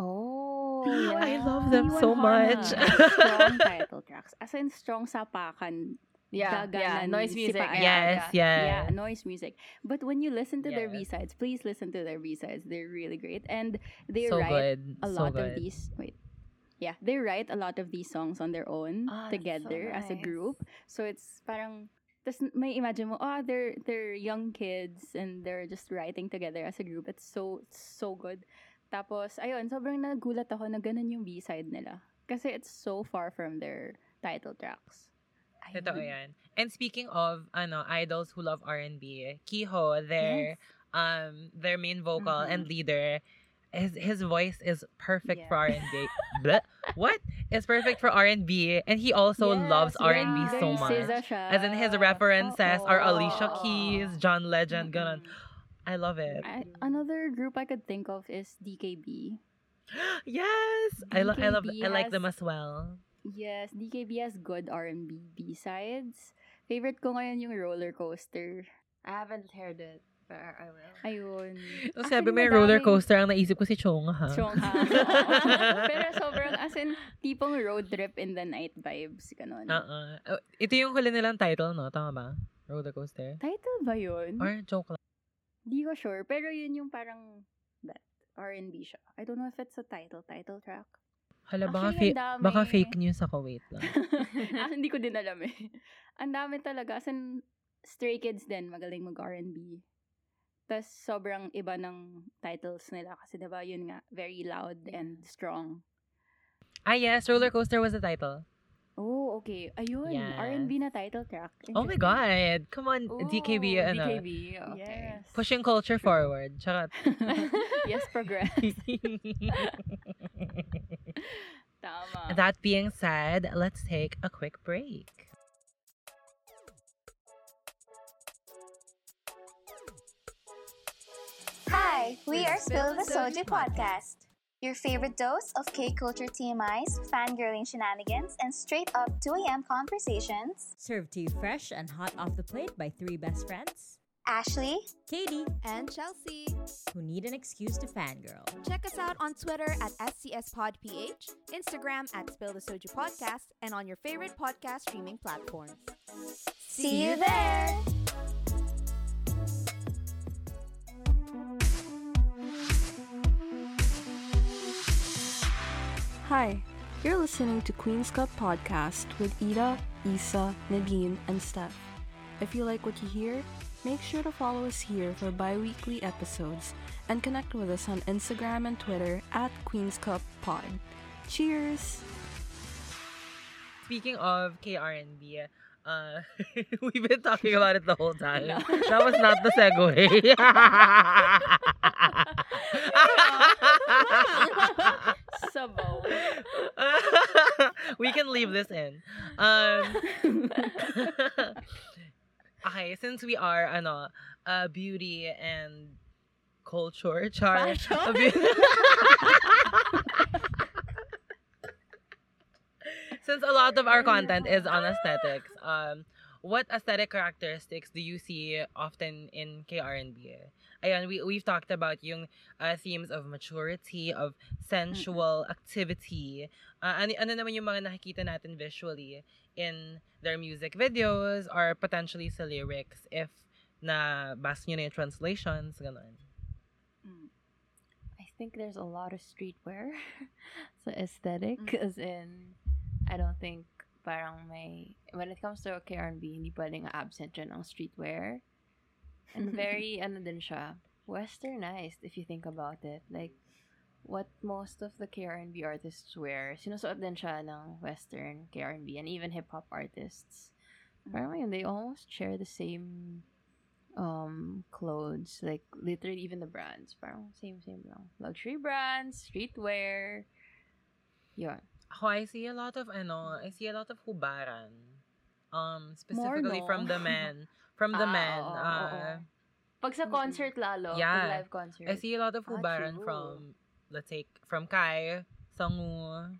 Speaker 3: Oh,
Speaker 4: I love them
Speaker 2: P1
Speaker 4: so much.
Speaker 2: Strong title tracks. As in, strong sapakan.
Speaker 3: Yeah, yeah. Noise music.
Speaker 2: sipaan.
Speaker 4: yes,
Speaker 3: yeah.
Speaker 4: yes.
Speaker 2: Yeah, noise music. But when you listen to their B-sides, please listen to their B-sides. They're really great. And they
Speaker 4: so
Speaker 2: write
Speaker 4: good.
Speaker 2: a
Speaker 4: so
Speaker 2: lot
Speaker 4: good.
Speaker 2: of these wait yeah they write a lot of these songs on their own
Speaker 3: Ah, that's so
Speaker 2: together as a group so it's parang tas may imagine mo ah they're they're young kids and they're just writing together as a group. It's so it's so good. Tapos ayun sobrang nagulat ako na ganun yung B-side nila. Kasi it's so far from their title tracks.
Speaker 4: Totoo yan. And speaking of ano idols who love R&B, Kiho, their um their main vocal and leader, his his voice is perfect for R&B. Bleh. what? It's perfect for R&B and he also
Speaker 2: Yes,
Speaker 4: loves R&B so much. As in his references are Alicia Keys, John Legend, ganon.
Speaker 2: Mm-mm.
Speaker 4: I love it.
Speaker 2: I, another group I could think of is DKB.
Speaker 4: yes, I love I love
Speaker 2: DKB
Speaker 4: I like
Speaker 2: has-
Speaker 4: them as well.
Speaker 2: Yes, DKB has good R&B B-sides. Favorite ko ngayon yung roller coaster.
Speaker 3: I haven't heard it, but I will.
Speaker 2: Ayun.
Speaker 4: Nung
Speaker 2: Actually,
Speaker 4: sabi may roller coaster ang naisip ko si Chong ha.
Speaker 2: Strong ha. Pero sobrang as in, tipong road trip in the night vibes. Ganon.
Speaker 4: Uh-uh. Uh, Ito yung huli nilang title, no? Tama ba? Roller coaster?
Speaker 2: Title ba yun?
Speaker 4: Or joke lang?
Speaker 2: Di ko sure. Pero yun yung parang that R&B siya. I don't know if it's a title, title track.
Speaker 4: Hala, baka,
Speaker 2: Actually,
Speaker 4: fa- baka fake news ako. Wait lang.
Speaker 2: ah, hindi ko din alam eh. Ang dami talaga. As in, Stray Kids din, magaling mag R&B. Tapos, sobrang iba ng titles nila. Kasi diba, yun nga, very loud and strong.
Speaker 4: Ah, yes. Roller Coaster was the title.
Speaker 2: Oh, okay. Ayun,
Speaker 4: Yes.
Speaker 2: R&B na title track.
Speaker 4: Oh my. God. Come on, DKB,
Speaker 3: Ooh,
Speaker 4: ano.
Speaker 3: DKB, okay.
Speaker 2: Yes.
Speaker 4: Pushing culture forward. Charot.
Speaker 2: yes, progress. Tama.
Speaker 4: that being said, let's take a quick break.
Speaker 5: Hi, we are Spill the Soju Podcast. Your favorite dose of K culture TMIs, fangirling shenanigans, and straight up 2 a.m. conversations.
Speaker 1: Served to you fresh and hot off the plate by three best friends,
Speaker 5: Ashley,
Speaker 1: Katie,
Speaker 6: and Chelsea.
Speaker 1: who need an excuse to fangirl.
Speaker 6: Check us out on Twitter at SCSPodPH, Instagram at Spill the Soju Podcast, and on your favorite podcast streaming platforms.
Speaker 5: see you there!
Speaker 7: Hi, you're listening to Queen's Cup Podcast with Ida, Isa, Nadine, and Steph. If you like what you hear, make sure to follow us here for bi weekly episodes and connect with us on Instagram and Twitter at Queen's Cup Pod. Cheers!
Speaker 4: Speaking of KRNB, uh, we've been talking about it the whole time. That was not the segue.
Speaker 2: Sabaw.
Speaker 4: we can leave this in. Um, okay, since we are ano, uh, beauty and culture, char, since a lot of our content is on aesthetics, um, what aesthetic characteristics do you see often in KR&B? Ayan, we, we've talked about yung uh, themes of maturity, of sensual activity. Uh, ano, ano naman yung mga nakikita natin visually in their music videos or potentially sa lyrics if na basa nyo na yung translations, ganun.
Speaker 3: I think there's a lot of streetwear. so aesthetic,
Speaker 2: Mm.
Speaker 3: as in, I don't think parang may, when it comes to K&B, hindi pwedeng absent dyan ang streetwear. And very, ano din siya, westernized if you think about it. Like, what most of the K&B artists wear, sinusuot din siya ng western K&B and even hip-hop artists. Parang yun, they almost share the same um clothes like literally even the brands parang same same lang luxury brands streetwear yun
Speaker 4: Ako, I see a lot of, ano, I see a lot of hubaran. Um, specifically
Speaker 2: no.
Speaker 4: from the men. From the
Speaker 3: Ah,
Speaker 4: men.
Speaker 3: oo,
Speaker 4: uh,
Speaker 3: oo. pag sa concert lalo
Speaker 4: Yeah.
Speaker 3: pag live concert
Speaker 4: I see a lot of
Speaker 3: Ah,
Speaker 4: hubaran
Speaker 3: true.
Speaker 4: from, let's say, from Kai, Sangu,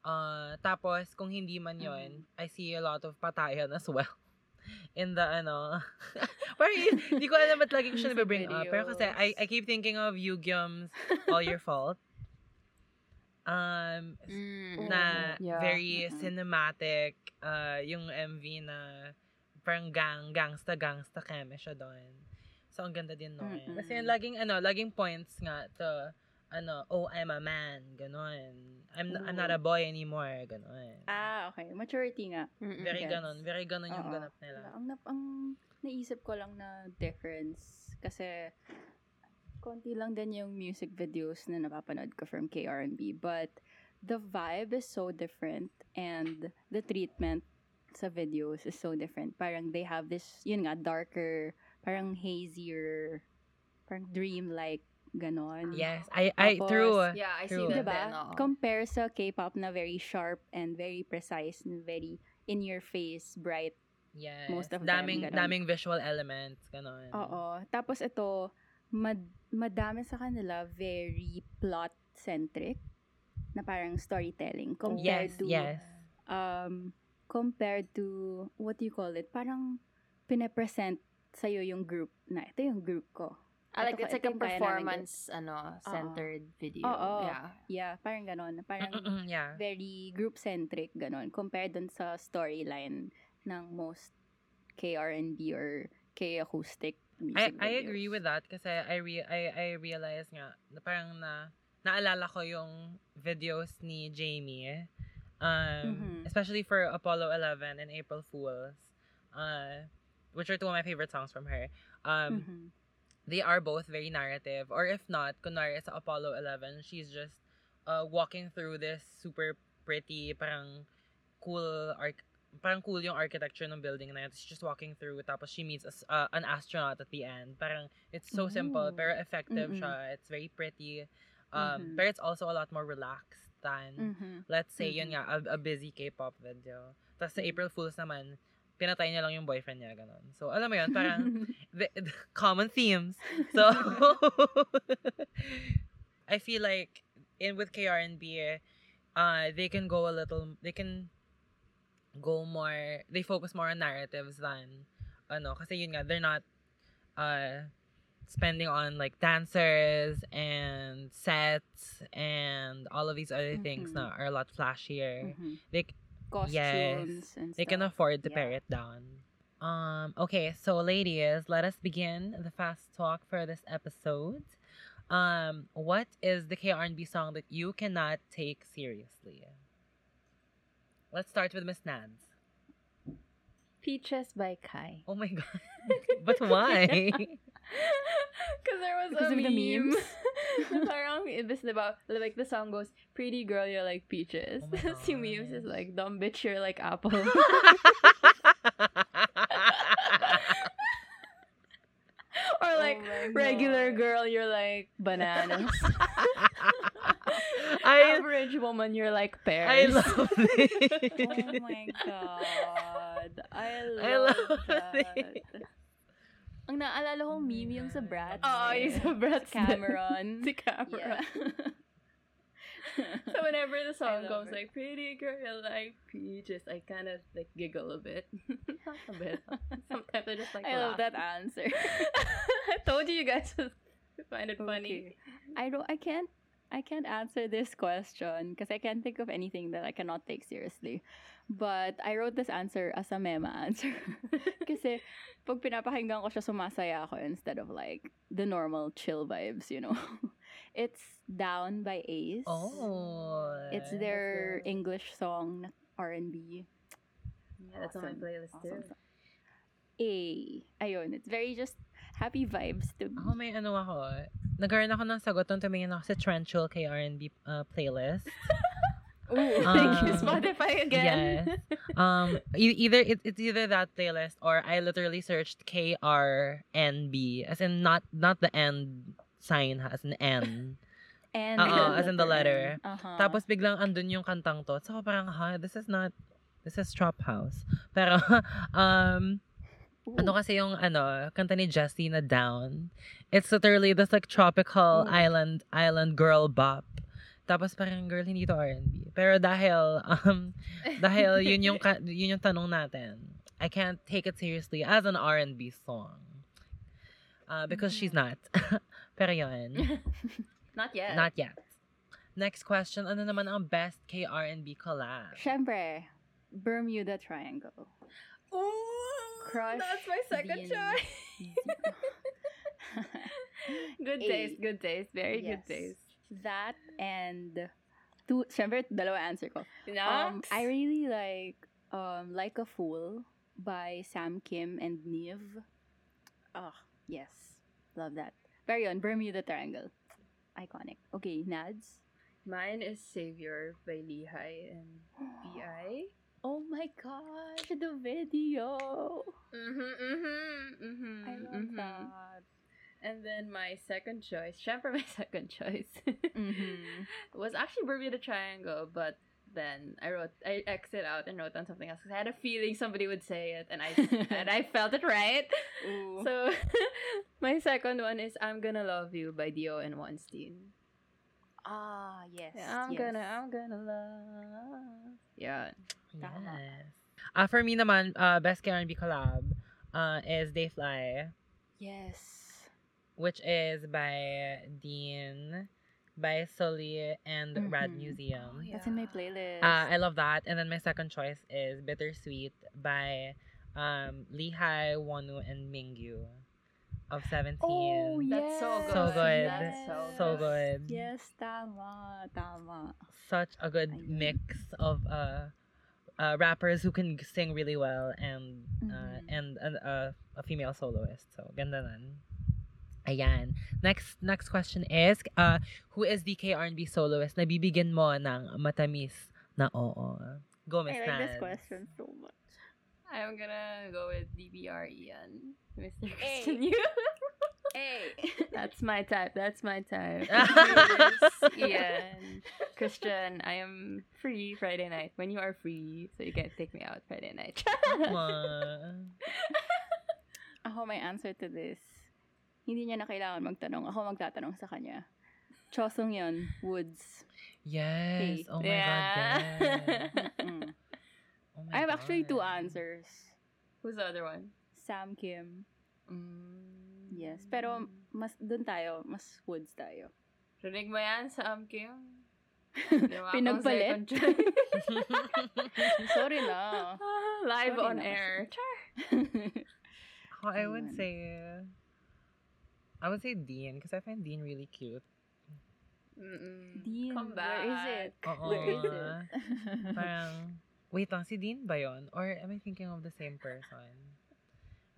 Speaker 4: uh, tapos, kung hindi man yon I see a lot of patayan as well. In the, ano, parang, hindi ko alam ba't lagi ko siya nabibring up. Pero kasi, I, I keep thinking of Yugyum's All Your Fault. Um,
Speaker 3: Mm,
Speaker 4: na
Speaker 3: yeah.
Speaker 4: very
Speaker 2: Mm-mm.
Speaker 4: cinematic, uh, yung MV na parang gang, gangsta, gangsta keme siya doon. So, ang ganda din noon.
Speaker 2: Mm-mm.
Speaker 4: Kasi yung laging, ano, laging points nga to, ano, oh, I'm a man, ganon. I'm, I'm not a boy anymore, ganon.
Speaker 2: Ah, okay. Maturity nga.
Speaker 3: Mm-mm.
Speaker 4: Very
Speaker 2: Gets.
Speaker 4: ganon, very ganon yung
Speaker 2: Oo.
Speaker 4: ganap nila.
Speaker 2: Ang, nap- ang naisip ko lang na difference kasi konti lang din yung music videos na napapanood ko from KR&B but the vibe is so different and the treatment sa videos is so different. Parang they have this, yun nga, darker, parang hazier, parang dream-like, ganon.
Speaker 4: Yes, I, I,
Speaker 2: Tapos,
Speaker 4: true.
Speaker 3: yeah I
Speaker 4: True.
Speaker 3: see that
Speaker 2: Diba?
Speaker 3: oo.
Speaker 2: Compare sa K-pop na very sharp and very precise and very in-your-face, bright.
Speaker 4: Yes.
Speaker 2: most of them,
Speaker 4: daming,
Speaker 2: ganon.
Speaker 4: daming visual elements, ganon.
Speaker 2: Oo. Tapos ito, mad- madami sa kanila very plot-centric na parang storytelling compared
Speaker 4: Yes,
Speaker 2: to
Speaker 4: yes.
Speaker 2: um compared to what do you call it? Parang pinapresent sa'yo yung group na ito yung group ko.
Speaker 3: I like it's like a performance ano centered video.
Speaker 2: Oo.
Speaker 3: yeah.
Speaker 2: Yeah parang ganon parang
Speaker 4: Mm-mm, yeah.
Speaker 2: very group-centric ganon compared dun sa storyline ng most KR&B or K-acoustic
Speaker 4: I,
Speaker 2: music
Speaker 4: I
Speaker 2: videos.
Speaker 4: agree with that kasi I re- I I realize nga na parang na naalala ko yung videos ni Jamie um
Speaker 2: Mhm.
Speaker 4: especially for Apollo 11 and April Fools uh which are two of my favorite songs from her um
Speaker 2: Mhm.
Speaker 4: they are both very narrative or if not kunwari sa Apollo 11 she's just uh walking through this super pretty, parang cool arch parang cool yung architecture ng building na yun. She's just walking through, tapos she meets a uh, an astronaut at the end. Parang, it's so simple,
Speaker 2: Ooh.
Speaker 4: pero effective
Speaker 2: Mm-mm.
Speaker 4: siya. It's very pretty. Um,
Speaker 2: Mhm.
Speaker 4: Pero it's also a lot more relaxed than,
Speaker 2: Mhm.
Speaker 4: let's say, yun
Speaker 2: Mhm.
Speaker 4: nga, a, a busy K-pop video. Tapos sa
Speaker 2: Mm.
Speaker 4: April Fool's naman, pinatay niya lang yung boyfriend niya, ganun. So, alam mo yun, parang, the, the common themes. So, I feel like in with KRNB, uh, they can go a little, they can go more, they focus more on narratives than, ano, kasi yun nga, they're not, uh, spending on like dancers and sets and all of these other things
Speaker 2: Mhm.
Speaker 4: na are a lot flashier.
Speaker 2: Mhm.
Speaker 4: They
Speaker 2: Costumes and
Speaker 4: they can afford to
Speaker 2: Yeah.
Speaker 4: pare it down. Um, okay, so ladies, let us begin the fast talk for this episode. Um, what is the KRNB song that you cannot take seriously? Let's start with Miss Nads.
Speaker 3: Peaches by Kai.
Speaker 4: Oh my god. but why?
Speaker 3: Because there was
Speaker 2: Because
Speaker 3: a
Speaker 2: of the memes?
Speaker 3: na parang, ibis diba, like the song goes, pretty girl, you're like peaches.
Speaker 4: Oh my
Speaker 3: Tapos yung memes is like, dumb bitch, you're like apple. or like,
Speaker 2: Oh
Speaker 3: regular
Speaker 2: God.
Speaker 3: girl, you're like bananas.
Speaker 4: I
Speaker 3: Average woman, you're like pears.
Speaker 4: I love it.
Speaker 2: Oh my god. I love,
Speaker 4: I love
Speaker 2: that.
Speaker 4: it.
Speaker 2: Ang naalala kong meme yung sa. Bratz.
Speaker 3: Oo,
Speaker 2: eh.
Speaker 3: yung sa Bratz din.
Speaker 2: Cameron.
Speaker 3: si Cameron. So whenever the song goes
Speaker 2: it.
Speaker 3: like pretty girl like peaches, I kind of like giggle a bit. A bit. Sometimes I just like
Speaker 2: I love that answer.
Speaker 3: I told you you guys find it funny.
Speaker 2: I don't I can't I can't answer this question because I can't think of anything that I cannot take seriously. But I wrote this answer as a mema answer. Kasi pag pinapakinggan ko siya, sumasaya ako instead of like the normal chill vibes, you know. it's Down by Ace.
Speaker 4: Oh.
Speaker 2: It's their English song, R&B.
Speaker 3: Yeah, that's on my playlist
Speaker 2: Awesome
Speaker 3: too.
Speaker 2: A. Ayun, it's very just happy vibes to me.
Speaker 4: Ako may ano ako. Nagkaroon ako ng sagot nung tumingin ako sa Trenchul kay R&B uh, playlist.
Speaker 2: Ooh,
Speaker 3: Thank you,
Speaker 4: Um,
Speaker 3: Spotify again.
Speaker 4: yes. Um, e- either it, it's either that playlist or I literally searched K R N B as in not not the end sign ha, as an N.
Speaker 2: And
Speaker 4: Oo, as in the letter.
Speaker 2: Uh-huh.
Speaker 4: Tapos biglang andun yung kantang to. So parang ha, this is not this is Trap House. Pero um ano kasi yung ano, kanta ni Jessie na Down. It's literally this like tropical
Speaker 2: Ooh.
Speaker 4: island island girl bop. Tapos parang girl hindi to R&B. Pero dahil um dahil yun yung yun yung tanong natin. I can't take it seriously as an R&B song. Uh, because she's not. Pero yun.
Speaker 3: Not yet.
Speaker 4: Not yet. Next question, ano naman ang best K-R&B collab?
Speaker 2: Siyempre, Bermuda Triangle.
Speaker 3: Ooh,
Speaker 2: Crush
Speaker 3: That's my second choice. good taste, good taste. Very good
Speaker 2: Yes.
Speaker 3: taste.
Speaker 2: That and two, siyempre, dalawa answer ko. Um, I really like um, Like a Fool by Sam Kim and Neve. Ah, yes. Love that. Pero yun, Bermuda Triangle. Iconic. Okay, Nads?
Speaker 3: Mine is Savior by Lee Hi and B.I.
Speaker 2: Oh my gosh, the video.
Speaker 3: Mm-hmm, mm-hmm, mm-hmm.
Speaker 2: I love that.
Speaker 3: And then my second choice, syempre my second choice,
Speaker 2: Mhm.
Speaker 3: was actually Bermuda Triangle, but then I wrote, I exit out and wrote down something else 'cause I had a feeling somebody would say it, and I and I felt it right.
Speaker 2: Ooh.
Speaker 3: So my second one is "I'm Gonna Love You" by D.O. and Wonstein.
Speaker 2: Ah, yes.
Speaker 3: I'm
Speaker 2: yes.
Speaker 3: gonna, I'm gonna love. Yeah.
Speaker 4: Yes. Ah, for me naman, uh, best K-R&B collab uh, is They Fly,
Speaker 2: Yes.
Speaker 4: which is by Dean, by Sulli, and Rad
Speaker 2: Mhm.
Speaker 4: Museum.
Speaker 2: That's in my playlist.
Speaker 4: Uh, I love that. And then my second choice is Bittersweet by um, Lehigh, Wonwoo, and Mingyu of 17.
Speaker 2: oh, yes.
Speaker 3: That's so good.
Speaker 4: So good.
Speaker 3: That's so
Speaker 4: So
Speaker 3: good.
Speaker 4: good.
Speaker 2: Yes, tama. Tama.
Speaker 4: Such a good
Speaker 2: Ayun.
Speaker 4: mix of uh, uh, rappers who can sing really well and uh,
Speaker 2: Mhm.
Speaker 4: and and, uh, a female soloist. So, ganda nun. Ayan. Next next question is, uh, who is the K-R&B soloist na bibigyan mo ng matamis na oo. Go, Miss
Speaker 2: I like this question so much.
Speaker 3: I'm gonna go with DPR Ian. Mr.
Speaker 2: Hey.
Speaker 3: Christian Yu.
Speaker 2: Hey.
Speaker 3: That's my type. That's my type.
Speaker 4: Yes,
Speaker 3: Ian. Christian, I am free Friday night when you are free, so you can take me out Friday night.
Speaker 4: Aw.
Speaker 2: Ako may answer to this. Hindi niya na kailangan magtanong. Ako magtatanong sa kanya. Chosong yun. WOODZ.
Speaker 4: Yes.
Speaker 2: Hey.
Speaker 4: Oh my
Speaker 3: Yeah.
Speaker 4: god, yes. Oh
Speaker 2: I have actually two answers.
Speaker 3: Who's the other one?
Speaker 2: Sam Kim.
Speaker 3: Mm.
Speaker 2: Yes. Pero mas dun tayo. Mas WOODZ tayo.
Speaker 3: Rinig mo yan sa Am Kim? Ginawa akong
Speaker 2: Pinagpalit? Sorry na.
Speaker 3: Live
Speaker 2: Sorry
Speaker 3: on
Speaker 2: na.
Speaker 3: air. Char.
Speaker 4: Ako, I would say, I would say Dean because I find Dean really cute.
Speaker 3: Mm-mm.
Speaker 2: Dean,
Speaker 3: Come
Speaker 2: where is it?
Speaker 3: back.
Speaker 4: Oo.
Speaker 2: Where is it?
Speaker 4: Parang, wait lang, si Dean ba yun? Or am I thinking of the same person?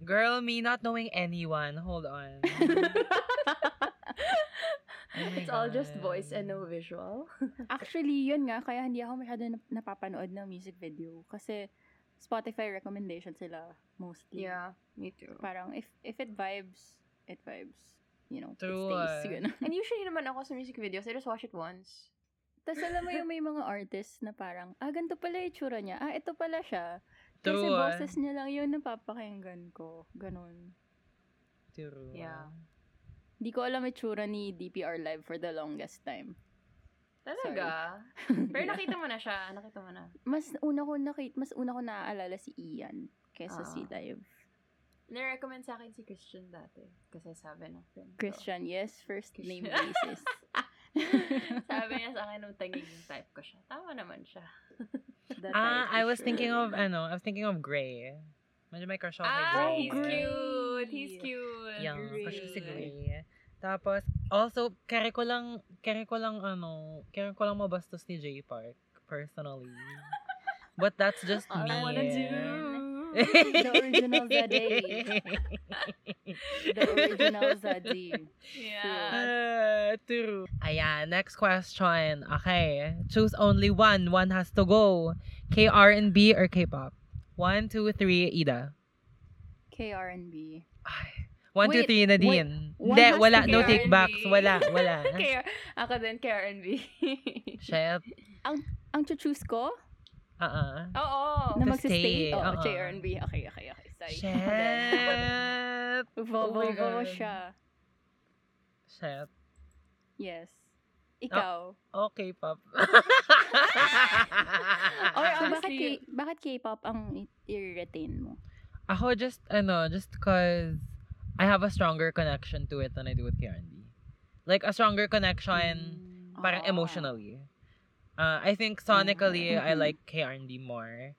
Speaker 4: Girl, me not knowing anyone. Hold on. Oh
Speaker 3: it's all just voice and no visual.
Speaker 2: Actually, yun nga. Kaya hindi ako masyado nap- napapanood ng music video. Kasi Spotify recommendation sila mostly.
Speaker 3: yeah, me too.
Speaker 2: Parang if if it vibes, it vibes. You know,
Speaker 4: True,
Speaker 2: it stays.
Speaker 4: ah.
Speaker 2: Ganun.
Speaker 3: And usually naman ako sa music videos, I just watch it once.
Speaker 2: Tapos alam mo yung may mga artists na parang, ah, ganito pala yung itsura niya. Ah, ito pala siya. Kasi
Speaker 4: True, ah.
Speaker 2: boses niya lang yun napapakinggan ko. Ganon.
Speaker 4: True.
Speaker 3: Yeah.
Speaker 2: Di ko alam yung itsura ni DPR Live for the longest time.
Speaker 3: Talaga? Pero nakita mo na siya. Nakita mo na.
Speaker 2: mas una ko nakita, mas una ko naaalala si Ian kesa
Speaker 3: Ah.
Speaker 2: si Live.
Speaker 3: Nirecommend sa akin si Christian dati. Kasi sabi ng friend ko.
Speaker 2: Christian, yes, first name basis.
Speaker 3: sabi niya sa akin nung tagiging type ko siya. Tama naman siya.
Speaker 4: Ah, I was thinking
Speaker 2: sure.
Speaker 4: of, ano, I was thinking of Gray. Medyo may crush ako kay
Speaker 3: Ah,
Speaker 4: Gray.
Speaker 3: he's
Speaker 2: Gray.
Speaker 3: cute. He's cute.
Speaker 4: Yeah,
Speaker 3: Great.
Speaker 4: crush ko si Gray. Tapos, also, kere ko lang, kere ko lang, ano, kere ko lang mabastos ni J Park, personally. But that's just
Speaker 3: All
Speaker 4: me.
Speaker 3: I wanna do.
Speaker 2: The original Zade. The original Zade.
Speaker 3: Yeah.
Speaker 4: Ah, true. Ayan, next question. Okay. Choose only one. One has to go. K-R&B or K-pop? One, two, three, Ida.
Speaker 2: KRNB.
Speaker 4: Ay. One, two,
Speaker 2: Wait,
Speaker 4: three, Nadine.
Speaker 2: wait.
Speaker 4: Hindi, wala. No take backs. Wala, wala.
Speaker 3: Kaya, ako din, KRNB.
Speaker 4: Shit.
Speaker 2: Ang choose ko
Speaker 4: Uh-uh.
Speaker 3: Oo.
Speaker 2: na magsistay. Oh,
Speaker 4: uh-uh.
Speaker 2: KRNB. Okay, okay, okay. Sorry.
Speaker 4: Shit.
Speaker 2: Vovo,
Speaker 4: Oh
Speaker 2: siya.
Speaker 4: Shit.
Speaker 2: Yes. Ikaw.
Speaker 4: Okay, pop.
Speaker 2: Or ah, bakit, K- bakit K-pop ang i-retain mo?
Speaker 4: Ako just, ano, just cause I have a stronger connection to it than I do with K&B. Like, a stronger connection, parang
Speaker 2: Ah.
Speaker 4: emotionally. Uh, I think sonically, I
Speaker 2: Mhm.
Speaker 4: like K&B more.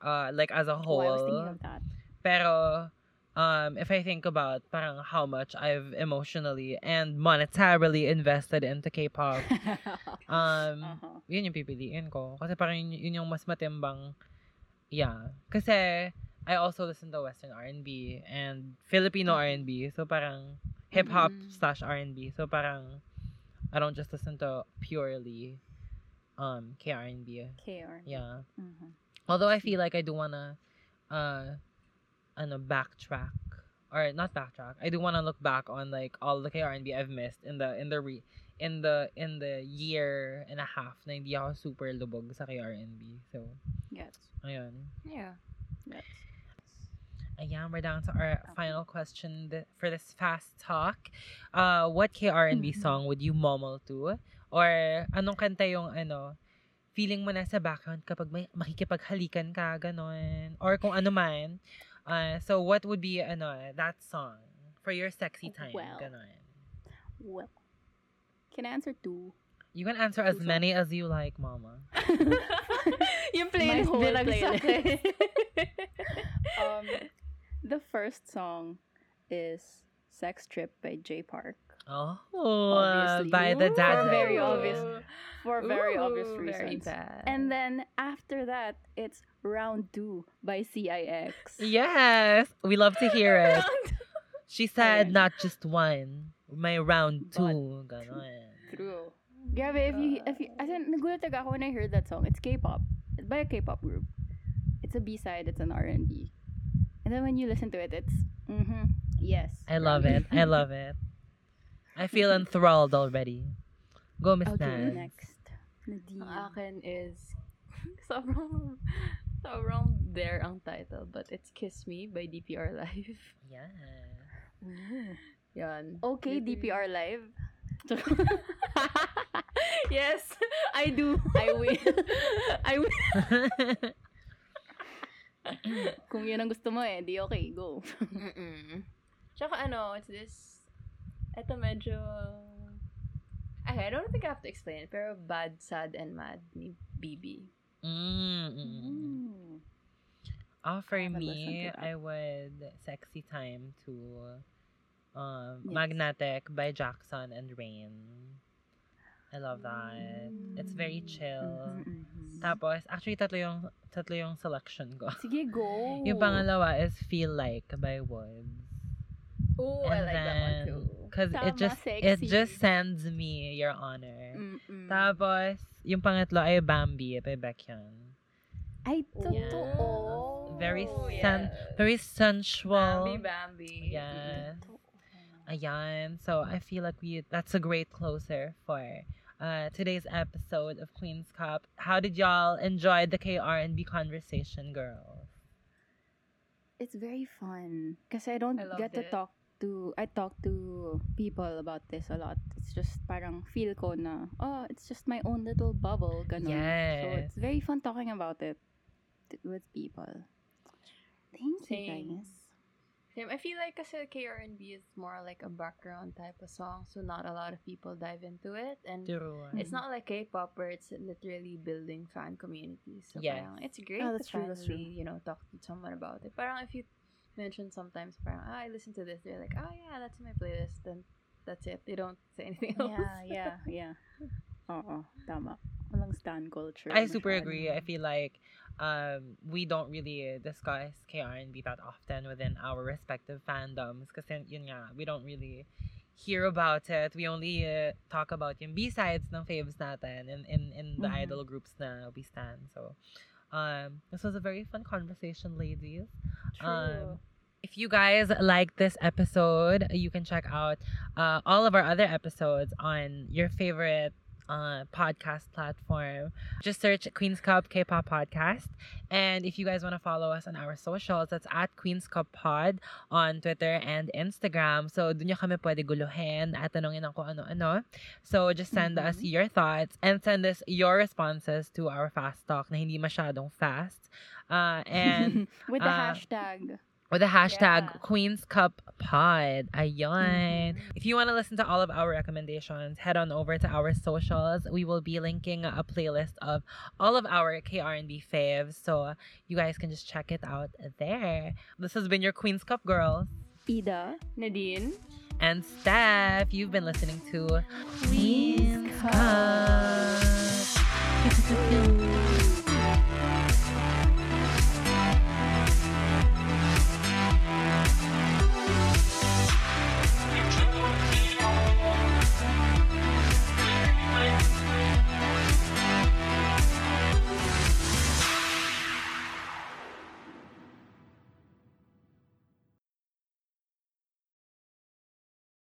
Speaker 4: Uh, like, as a whole.
Speaker 2: Oh, I was thinking of that.
Speaker 4: Pero, um, if I think about parang how much I've emotionally and monetarily invested into K-pop, um,
Speaker 2: Uh-huh.
Speaker 4: yun yung pipiliin ko. Kasi parang yun, yun yung mas matimbang, yeah. Kasi, I also listen to Western R&B and Filipino R&B. So, parang hip-hop
Speaker 2: Mm.
Speaker 4: slash R&B. So, parang, I don't just listen to purely um, K-R&B.
Speaker 2: KR.
Speaker 4: Yeah.
Speaker 2: Mhm.
Speaker 4: Although I feel like I do wanna, uh, ano, backtrack or not backtrack. I do wanna look back on like all the K-R&B I've missed in the in the re in the in the year and a half na hindi ako super lubog sa K-R&B. So,
Speaker 2: Yes.
Speaker 4: ayun.
Speaker 3: Yeah.
Speaker 2: Yes.
Speaker 4: Ayan, we're down to our final question th- for this fast talk. Uh, what K-R&B
Speaker 2: Mhm.
Speaker 4: song would you momol to? Or anong kanta yung ano, feeling mo na sa background kapag may makikipaghalikan ka, ganon. Or kung ano man. Uh, so what would be ano, that song for your sexy time,
Speaker 2: Well.
Speaker 4: ganon.
Speaker 2: Well, can I answer two?
Speaker 4: You can answer as
Speaker 2: Two
Speaker 4: many as you like, mama.
Speaker 3: yung
Speaker 2: playlist
Speaker 3: playlist
Speaker 2: whole playlist. um, the first song is "Sex Trip" by J Park
Speaker 4: Oh,
Speaker 2: Obviously.
Speaker 4: by the dad.
Speaker 2: For very obvious, for very obvious
Speaker 3: Ooh, very
Speaker 2: reasons.
Speaker 3: bad.
Speaker 2: And then after that, it's "Round Two by CIX.
Speaker 4: Yes, we love to hear it. She said not just one, my round
Speaker 2: But-
Speaker 4: two. Ganon.
Speaker 2: True. Grabe, if you, if you, as in, nagulat ako when I heard that song. It's K-pop. It's by a K-pop group. It's a B-side. It's an R&B. And then when you listen to it, it's, mm-hmm, yes.
Speaker 4: I love it. I love it. I feel enthralled already. Go, Miss
Speaker 2: Okay,
Speaker 4: Naz.
Speaker 2: next. Nadine.
Speaker 3: Ang akin is sobrang sobrang there ang title but it's Kiss Me by DPR Live.
Speaker 4: Yeah.
Speaker 3: Yan.
Speaker 2: Okay, DPR Live.
Speaker 3: yes, I do. I will. I will.
Speaker 2: Kung yun ang gusto mo eh, di okay, go.
Speaker 3: Mm-mm. Tsaka ano, it's this, eto medyo, okay, I don't think I have to explain it, pero Bad, Sad, and Mad ni BIBI.
Speaker 4: Mm, mm, mm.
Speaker 2: Mm.
Speaker 4: Oh, for
Speaker 2: haven't
Speaker 4: me,
Speaker 2: listened to that.
Speaker 4: I would sexy time to um,
Speaker 2: Yes.
Speaker 4: Magnetic by Jackson and Rain. I love that. It's very chill.
Speaker 2: Mhm, mhm.
Speaker 4: Tapos, actually, tatlo yung, tatlo yung selection ko.
Speaker 2: Sige, go.
Speaker 4: Yung pangalawa is Feel Like by WOODZ.
Speaker 3: Oh, I like that one too.
Speaker 4: Because it
Speaker 2: Tama,
Speaker 4: just, it just sends me, Your Honor.
Speaker 2: Mm-mm.
Speaker 4: Tapos, yung pangatlo ay Bambi by Baekhyun.
Speaker 2: Ay,
Speaker 4: Yes.
Speaker 2: totoo.
Speaker 4: Very
Speaker 3: Oh,
Speaker 4: sen-
Speaker 3: yeah.
Speaker 4: very sensual.
Speaker 3: Bambi, Bambi.
Speaker 4: Yes. Ayan. So I feel like we that's a great closer for uh, today's episode of Queen's Cup. How did y'all enjoy the KR&B conversation, girls?
Speaker 2: It's very fun. because I don't
Speaker 3: I loved
Speaker 2: get to talk to, I talk to people about this a lot. It's just parang feel ko na, oh, it's just my own little bubble. Ganun. So it's very fun talking about it with people. Thank you,
Speaker 3: Same.
Speaker 2: guys.
Speaker 3: Same. I feel like kasi KR&B is more like a background type of song, so not a lot of people dive into it. And
Speaker 4: True.
Speaker 3: it's not like K-pop where it's literally building fan communities. So
Speaker 4: Yes.
Speaker 3: parang it's great
Speaker 2: Oh, that's
Speaker 3: to
Speaker 2: true, that's true.
Speaker 3: finally, you know, talk to someone about it. Parang if you mention sometimes, parang, ah, I listen to this, they're like, oh yeah, that's in my playlist. Then that's it. They don't say anything else.
Speaker 2: Yeah, yeah, yeah. Oo, tama. Walang stan culture.
Speaker 4: I super
Speaker 2: masyado.
Speaker 4: agree. I feel like um, we don't really discuss KR&B that often within our respective fandoms kasi yun nga, we don't really hear about it. We only uh, talk about yung B-sides ng faves natin in, in, in the
Speaker 2: Mhm.
Speaker 4: idol groups na we stand. So, um, this was a very fun conversation, ladies. Um, if you guys like this episode, you can check out uh, all of our other episodes on your favorite uh, podcast platform. Just search Queen's Cup K-pop podcast. And if you guys want to follow us on our socials, that's at Queen's Cup Pod on Twitter and Instagram. So, dun nyo kami pwede guluhin at tanongin kung ano-ano. So, just send us
Speaker 2: Mhm.
Speaker 4: your thoughts and send us your responses to our fast talk na hindi masyadong fast. Uh, and
Speaker 2: with the
Speaker 4: uh,
Speaker 2: hashtag.
Speaker 4: With the hashtag
Speaker 3: Yeah.
Speaker 4: Queen's Cup Pod. Ayon. Mm-hmm. If you want to listen to all of our recommendations, head on over to our socials. We will be linking a playlist of all of our KR&B faves, so you guys can just check it out there. This has been your Queen's Cup girls
Speaker 2: Ida.
Speaker 3: Nadine?
Speaker 4: and Steph. You've been listening to Queen's Cup.